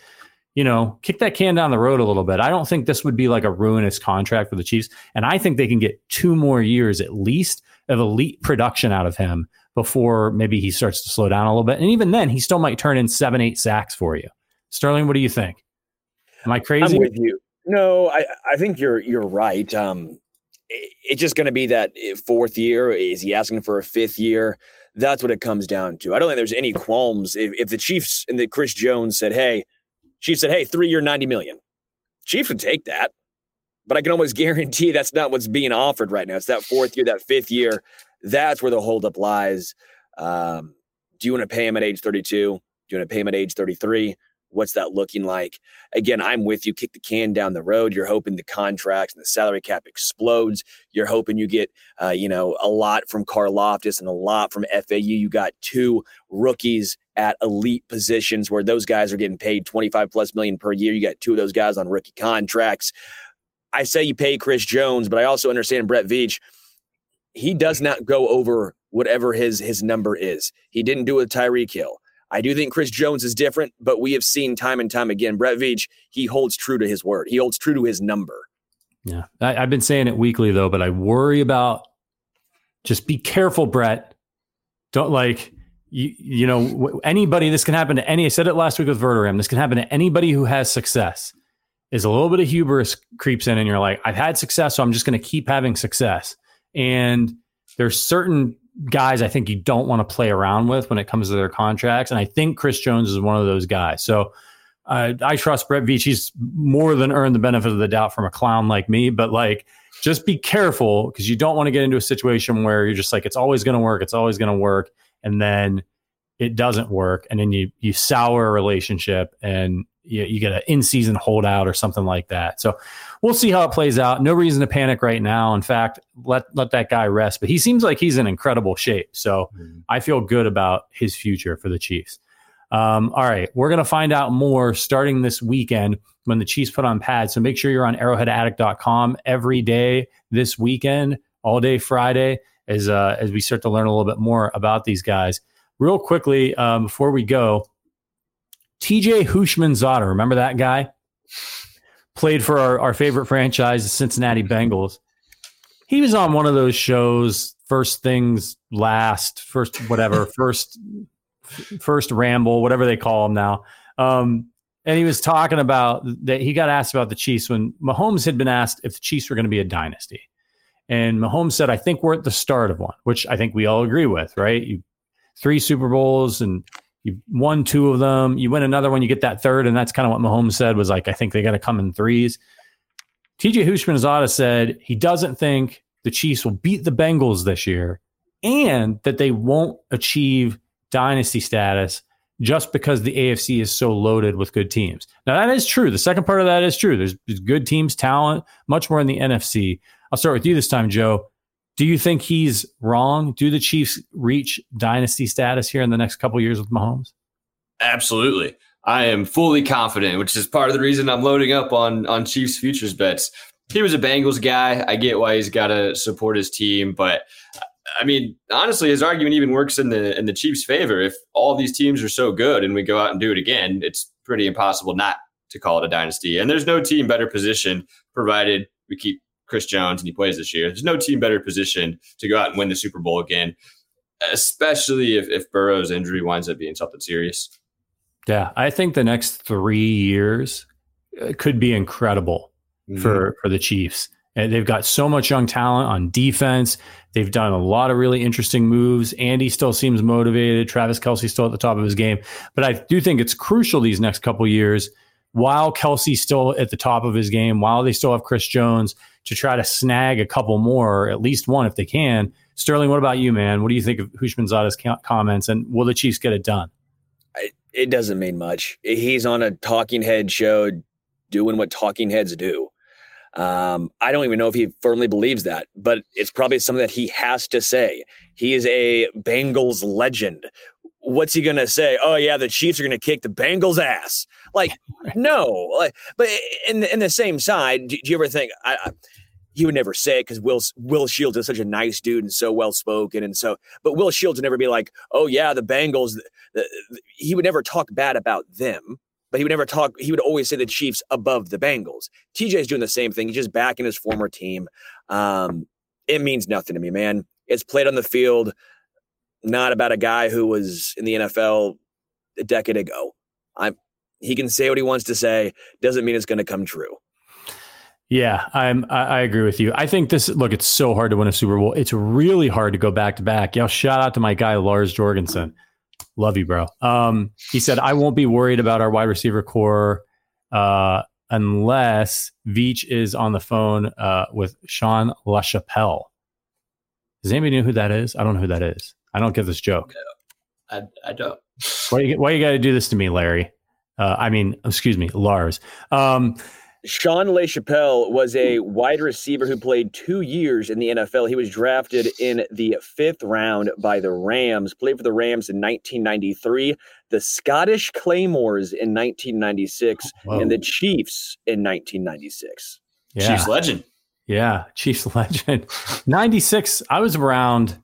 you know, kick that can down the road a little bit. I don't think this would be like a ruinous contract for the Chiefs, and I think they can get two more years at least of elite production out of him before maybe he starts to slow down a little bit. And even then, he still might turn in seven, eight sacks for you. Sterling, what do you think? Am I crazy? I'm with you. No, I, I think you're you're right. Um, it, it's just going to be that eh, fourth year. Is he asking for a fifth year? That's what it comes down to. I don't think there's any qualms if, if the Chiefs and the Chris Jones said, "Hey," Chiefs said, "Hey, three year, ninety million. Chiefs would take that, but I can almost guarantee that's not what's being offered right now. It's that fourth year, that fifth year. That's where the holdup lies. Um, do you want to pay him at age 32? Do you want to pay him at age 33? What's that looking like? Again, I'm with you. Kick the can down the road. You're hoping the contracts and the salary cap explodes. You're hoping you get, uh, you know, a lot from Karlaftis and a lot from FAU. You got two rookies at elite positions where those guys are getting paid 25 plus million per year. You got two of those guys on rookie contracts. I say you pay Chris Jones, but I also understand Brett Veach. He does not go over whatever his his number is. He didn't do it with Tyreek Hill. I do think Chris Jones is different, but we have seen time and time again, Brett Veach, he holds true to his word. He holds true to his number. Yeah. I, have been saying it weekly though, but I worry about just be careful, Brett. Don't like you, you know, anybody, this can happen to any, I said it last week with Verderame. This can happen to anybody who has success is a little bit of hubris creeps in and you're like, I've had success, so I'm just going to keep having success. And there's certain guys I think you don't want to play around with when it comes to their contracts. And I think Chris Jones is one of those guys. So uh, I trust Brett Veach. He's more than earned the benefit of the doubt from a clown like me. But like, just be careful because you don't want to get into a situation where you're just like, it's always going to work. It's always going to work. And then it doesn't work. And then you, you sour a relationship and you, you get an in season holdout or something like that. So we'll see how it plays out. No reason to panic right now. In fact, let let that guy rest. But he seems like he's in incredible shape. So mm-hmm. I feel good about his future for the Chiefs. Um, all right, we're gonna find out more starting this weekend when the Chiefs put on pads. So make sure you're on arrowheadaddict.com every day this weekend, all day Friday, as uh, as we start to learn a little bit more about these guys. Real quickly, um, before we go, TJ Houshmandzadeh, remember that guy? Played for our, our favorite franchise, the Cincinnati Bengals. He was on one of those shows, first things last, first whatever, first first ramble, whatever they call them now. Um, and he was talking about that he got asked about the Chiefs when Mahomes had been asked if the Chiefs were going to be a dynasty. And Mahomes said, I think we're at the start of one, which I think we all agree with, right? You three Super Bowls and you won two of them. You win another one, you get that third, and that's kind of what Mahomes said was like, I think they got to come in threes. TJ Houshmandzadeh said he doesn't think the Chiefs will beat the Bengals this year, and that they won't achieve dynasty status just because the AFC is so loaded with good teams. Now that is true. The second part of that is true. There's good teams, talent, much more in the NFC. I'll start with you this time, Joe. Do you think he's wrong? Do the Chiefs reach dynasty status here in the next couple years with Mahomes? Absolutely. I am fully confident, which is part of the reason I'm loading up on on Chiefs futures bets. He was a Bengals guy. I get why he's got to support his team, but I mean, honestly, his argument even works in the in the Chiefs' favor. If all these teams are so good and we go out and do it again, it's pretty impossible not to call it a dynasty. And there's no team better positioned, provided we keep Chris Jones and he plays this year. There's no team better positioned to go out and win the Super Bowl again, especially if, if Burrow's injury winds up being something serious. Yeah, I think the next three years uh, could be incredible mm-hmm. for for the Chiefs. And they've got so much young talent on defense. They've done a lot of really interesting moves. Andy still seems motivated. Travis Kelce still at the top of his game. But I do think it's crucial these next couple years, while Kelce's still at the top of his game, while they still have Chris Jones, to try to snag a couple more, at least one if they can. Sterling, what about you, man? What do you think of Houshmandzadeh's comments, and will the Chiefs get it done? It doesn't mean much. He's on a talking head show doing what talking heads do. Um, I don't even know if he firmly believes that, but it's probably something that he has to say. He is a Bengals legend. What's he going to say? Oh yeah, the Chiefs are going to kick the Bengals ass. Like no, like, but in in the same side, do, do you ever think I, he would never say it because Will Will Shields is such a nice dude and so well spoken and so. But Will Shields would never be like, "Oh yeah, the Bengals." The, the, he would never talk bad about them, but he would never talk. He would always say the Chiefs above the Bengals. TJ is doing the same thing. He's just backing his former team. Um, it means nothing to me, man. It's played on the field, not about a guy who was in the NFL a decade ago. I'm. He can say what he wants to say. Doesn't mean it's going to come true. Yeah, I'm. I, I agree with you. I think this. Look, it's so hard to win a Super Bowl. It's really hard to go back to back. Yo, shout out to my guy Lars Jorgensen. Love you, bro. Um, he said I won't be worried about our wide receiver core uh, unless Veach is on the phone uh, with Sean LaChapelle. Does anybody know who that is? I don't know who that is. I don't get this joke. I, I don't. Why you, why you got to do this to me, Larry? Uh, I mean, excuse me, Lars. Um, Sean LaChapelle was a wide receiver who played two years in the NFL. He was drafted in the fifth round by the Rams, played for the Rams in 1993, the Scottish Claymores in 1996, Whoa. and the Chiefs in 1996. Yeah. Chiefs legend. Yeah, Chiefs legend. 96, I was around.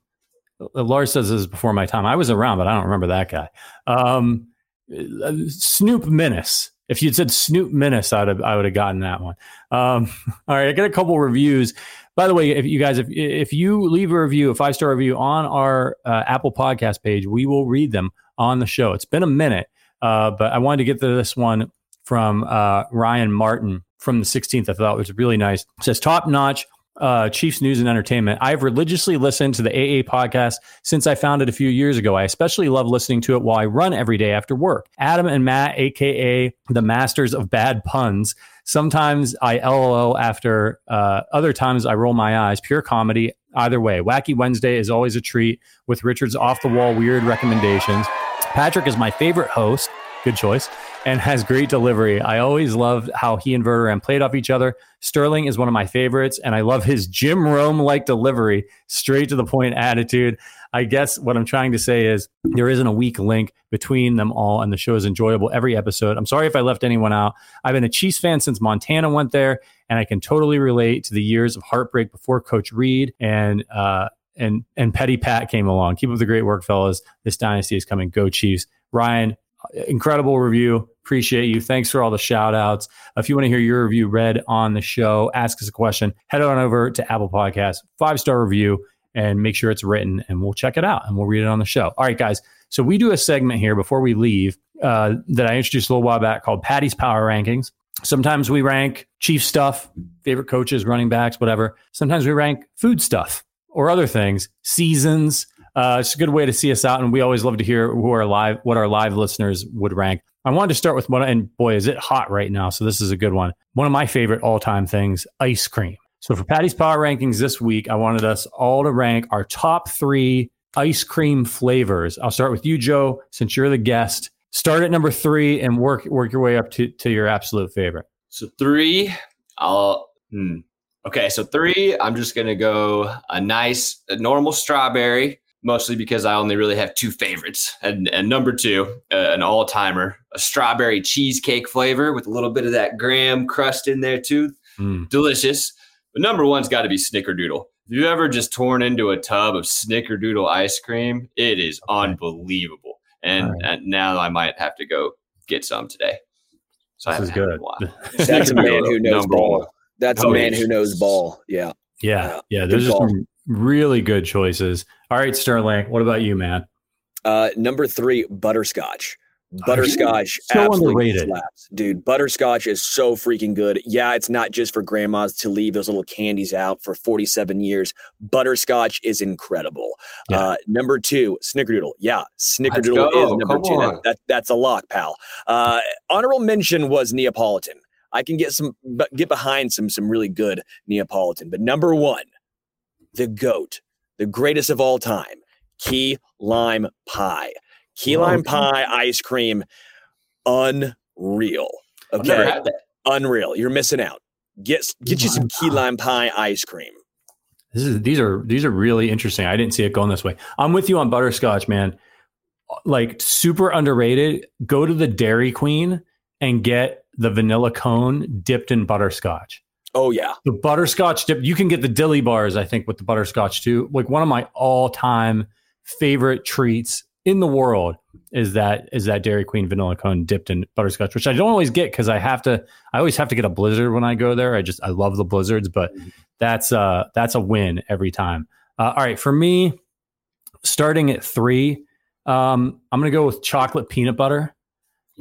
Lars says this is before my time. I was around, but I don't remember that guy. Um, Snoop Minnis. if you'd said Snoop Minnis, I'd have, I would have gotten that one. Um, all right, I got a couple reviews. By the way, if you guys, if if you leave a review, a five star review on our uh, Apple Podcast page, we will read them on the show. It's been a minute, uh, but I wanted to get to this one from uh, Ryan Martin from the 16th. I thought it was really nice. It says top notch uh, Chiefs News and Entertainment. I've religiously listened to the AA podcast since I found it a few years ago. I especially love listening to it while I run every day after work. Adam and Matt, aka the masters of bad puns. Sometimes I LOL after, uh, other times I roll my eyes. Pure comedy. Either way, Wacky Wednesday is always a treat with Richard's off the wall weird recommendations. Patrick is my favorite host. Good choice and has great delivery. I always loved how he and Verderame played off each other. Sterling is one of my favorites, and I love his Jim Rome like delivery, straight to the point attitude. I guess what I'm trying to say is there isn't a weak link between them all, and the show is enjoyable every episode. I'm sorry if I left anyone out. I've been a Chiefs fan since Montana went there, and I can totally relate to the years of heartbreak before Coach Reid and uh, and and Petty Pat came along. Keep up the great work, fellas. This dynasty is coming. Go Chiefs. Ryan, incredible review. Appreciate you. Thanks for all the shout outs. If you want to hear your review read on the show, ask us a question, head on over to Apple Podcasts, five star review, and make sure it's written, and we'll check it out and we'll read it on the show. All right, guys. So we do a segment here before we leave uh, that I introduced a little while back called Paddy's Power Rankings. Sometimes we rank chief stuff, favorite coaches, running backs, whatever. Sometimes we rank food stuff or other things, seasons, uh, it's a good way to see us out, and we always love to hear who are live, what our live listeners would rank. I wanted to start with one, and boy, is it hot right now! So this is a good one. One of my favorite all-time things: ice cream. So for Paddy's Power Rankings this week, I wanted us all to rank our top three ice cream flavors. I'll start with you, Joe, since you're the guest. Start at number three and work work your way up to, to your absolute favorite. So three, I'll hmm. okay. So three, I'm just gonna go a nice, a normal strawberry mostly because I only really have two favorites. And, and number two, uh, an all timer, a strawberry cheesecake flavor with a little bit of that graham crust in there too. Mm. Delicious. But number one's got to be Snickerdoodle. If you've ever just torn into a tub of Snickerdoodle ice cream, it is unbelievable. And, right. and now I might have to go get some today. So this is good. That's a man who knows ball. One. That's oh, a man who knows ball. Yeah. Yeah. Yeah. There's just some really good choices. All right, Sterling. What about you, man? Uh, number three, butterscotch. Butterscotch so absolutely underrated. slaps. Dude, butterscotch is so freaking good. Yeah, it's not just for grandmas to leave those little candies out for 47 years. Butterscotch is incredible. Yeah. Uh, number two, snickerdoodle. Yeah, snickerdoodle is number Come two. That, that, that's a lock, pal. Uh, honorable mention was Neapolitan. I can get some get behind some some really good Neapolitan. But number one, the GOAT, the greatest of all time, key lime pie. Key lime pie ice cream, unreal. Okay. Unreal. You're missing out. Get get you some key lime pie ice cream. This is these are these are really interesting. I didn't see it going this way. I'm with you on butterscotch, man. Like super underrated. Go to the Dairy Queen and get the vanilla cone dipped in butterscotch. Oh yeah, the butterscotch dip. You can get the dilly bars, I think, with the butterscotch too. Like one of my all-time favorite treats in the world is that is that Dairy Queen vanilla cone dipped in butterscotch, which I don't always get because I have to. I always have to get a blizzard when I go there. I just I love the blizzards, but that's uh that's a win every time. Uh, all right, for me, starting at three, um, I'm gonna go with chocolate peanut butter.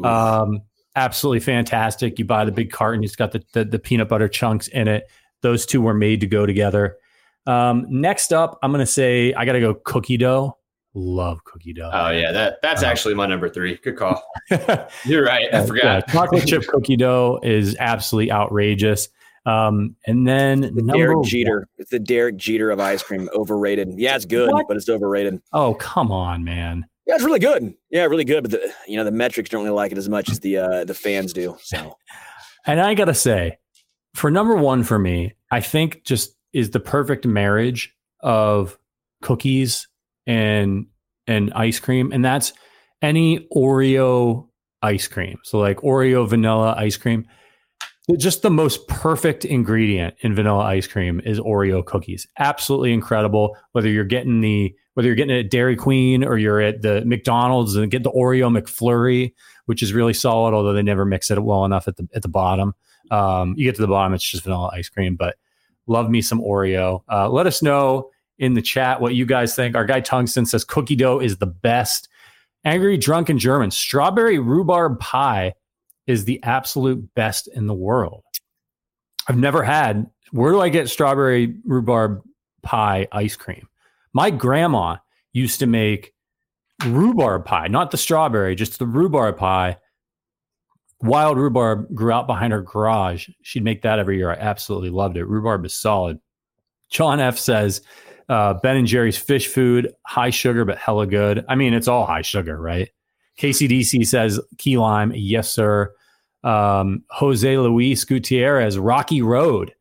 Um, absolutely fantastic. You buy the big carton, it's got the, the, the peanut butter chunks in it. Those two were made to go together. Um, next up, I'm gonna say I gotta go cookie dough. Love cookie dough. Oh yeah, that that's uh, actually my number three. Good call. You're right. I forgot. Yeah, chocolate chip cookie dough is absolutely outrageous. Um, and then the Derek Jeter. One. It's the Derek Jeter of ice cream. Overrated. Yeah, it's good, what? but it's overrated. Oh come on, man. Yeah, it's really good. Yeah, really good. But the you know the metrics don't really like it as much as the uh, the fans do. So, and I gotta say, for number one for me, I think just is the perfect marriage of cookies and and ice cream, and that's any Oreo ice cream. So like Oreo vanilla ice cream. Just the most perfect ingredient in vanilla ice cream is Oreo cookies. Absolutely incredible. Whether you're getting the whether you're getting it at Dairy Queen or you're at the McDonald's and get the Oreo McFlurry, which is really solid, although they never mix it well enough at the at the bottom. Um, you get to the bottom, it's just vanilla ice cream, but love me some Oreo. Uh, let us know in the chat what you guys think. Our guy Tungsten says cookie dough is the best. Angry Drunken German, strawberry rhubarb pie is the absolute best in the world. I've never had. Where do I get strawberry rhubarb pie ice cream? My grandma used to make rhubarb pie, not the strawberry, just the rhubarb pie. Wild rhubarb grew out behind her garage. She'd make that every year. I absolutely loved it. Rhubarb is solid. John F says uh, Ben and Jerry's fish food, high sugar but hella good. I mean, it's all high sugar, right? KCDC says key lime, yes sir. Um, Jose Luis Gutierrez, Rocky Road.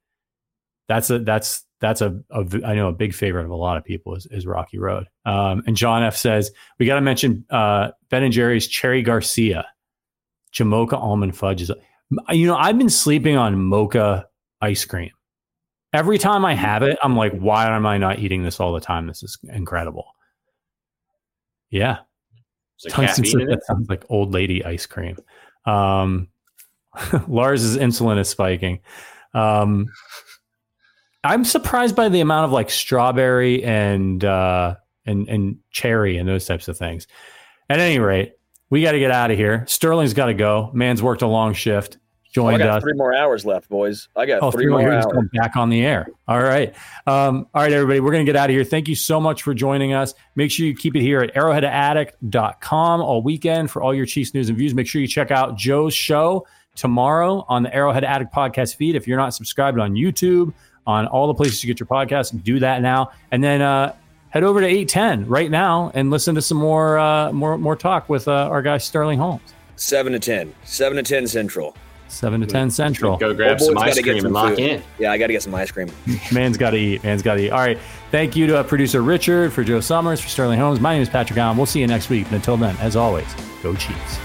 That's a that's that's a, a I know a big favorite of a lot of people is, is Rocky Road. Um, and John F says we got to mention uh, Ben and Jerry's Cherry Garcia, Jamoca almond fudge is. You know, I've been sleeping on mocha ice cream. Every time I have it, I'm like, why am I not eating this all the time? This is incredible. Yeah, that sounds like old lady ice cream. Um, Lars's insulin is spiking. Um, I'm surprised by the amount of like strawberry and uh, and and cherry and those types of things. At any rate, we got to get out of here. Sterling's got to go. Man's worked a long shift. Joined oh, I got us. three more hours left, boys. I got oh, three, three more hours. Back on the air. All right. Um, all right, everybody. We're going to get out of here. Thank you so much for joining us. Make sure you keep it here at arrowheadaddict.com all weekend for all your Chiefs news and views. Make sure you check out Joe's show tomorrow on the Arrowhead Addict podcast feed. If you're not subscribed on YouTube, on all the places you get your podcast. Do that now, and then uh, head over to eight ten right now and listen to some more uh, more more talk with uh, our guy Sterling Holmes. Seven to ten, seven to ten central. Seven to ten central. Go grab some ice cream some and lock food. in. Yeah, I got to get some ice cream. Man's got to eat. Man's got to eat. All right. Thank you to uh, producer Richard for Joe Summers for Sterling Holmes. My name is Patrick Allen. We'll see you next week. And until then, as always, go Chiefs.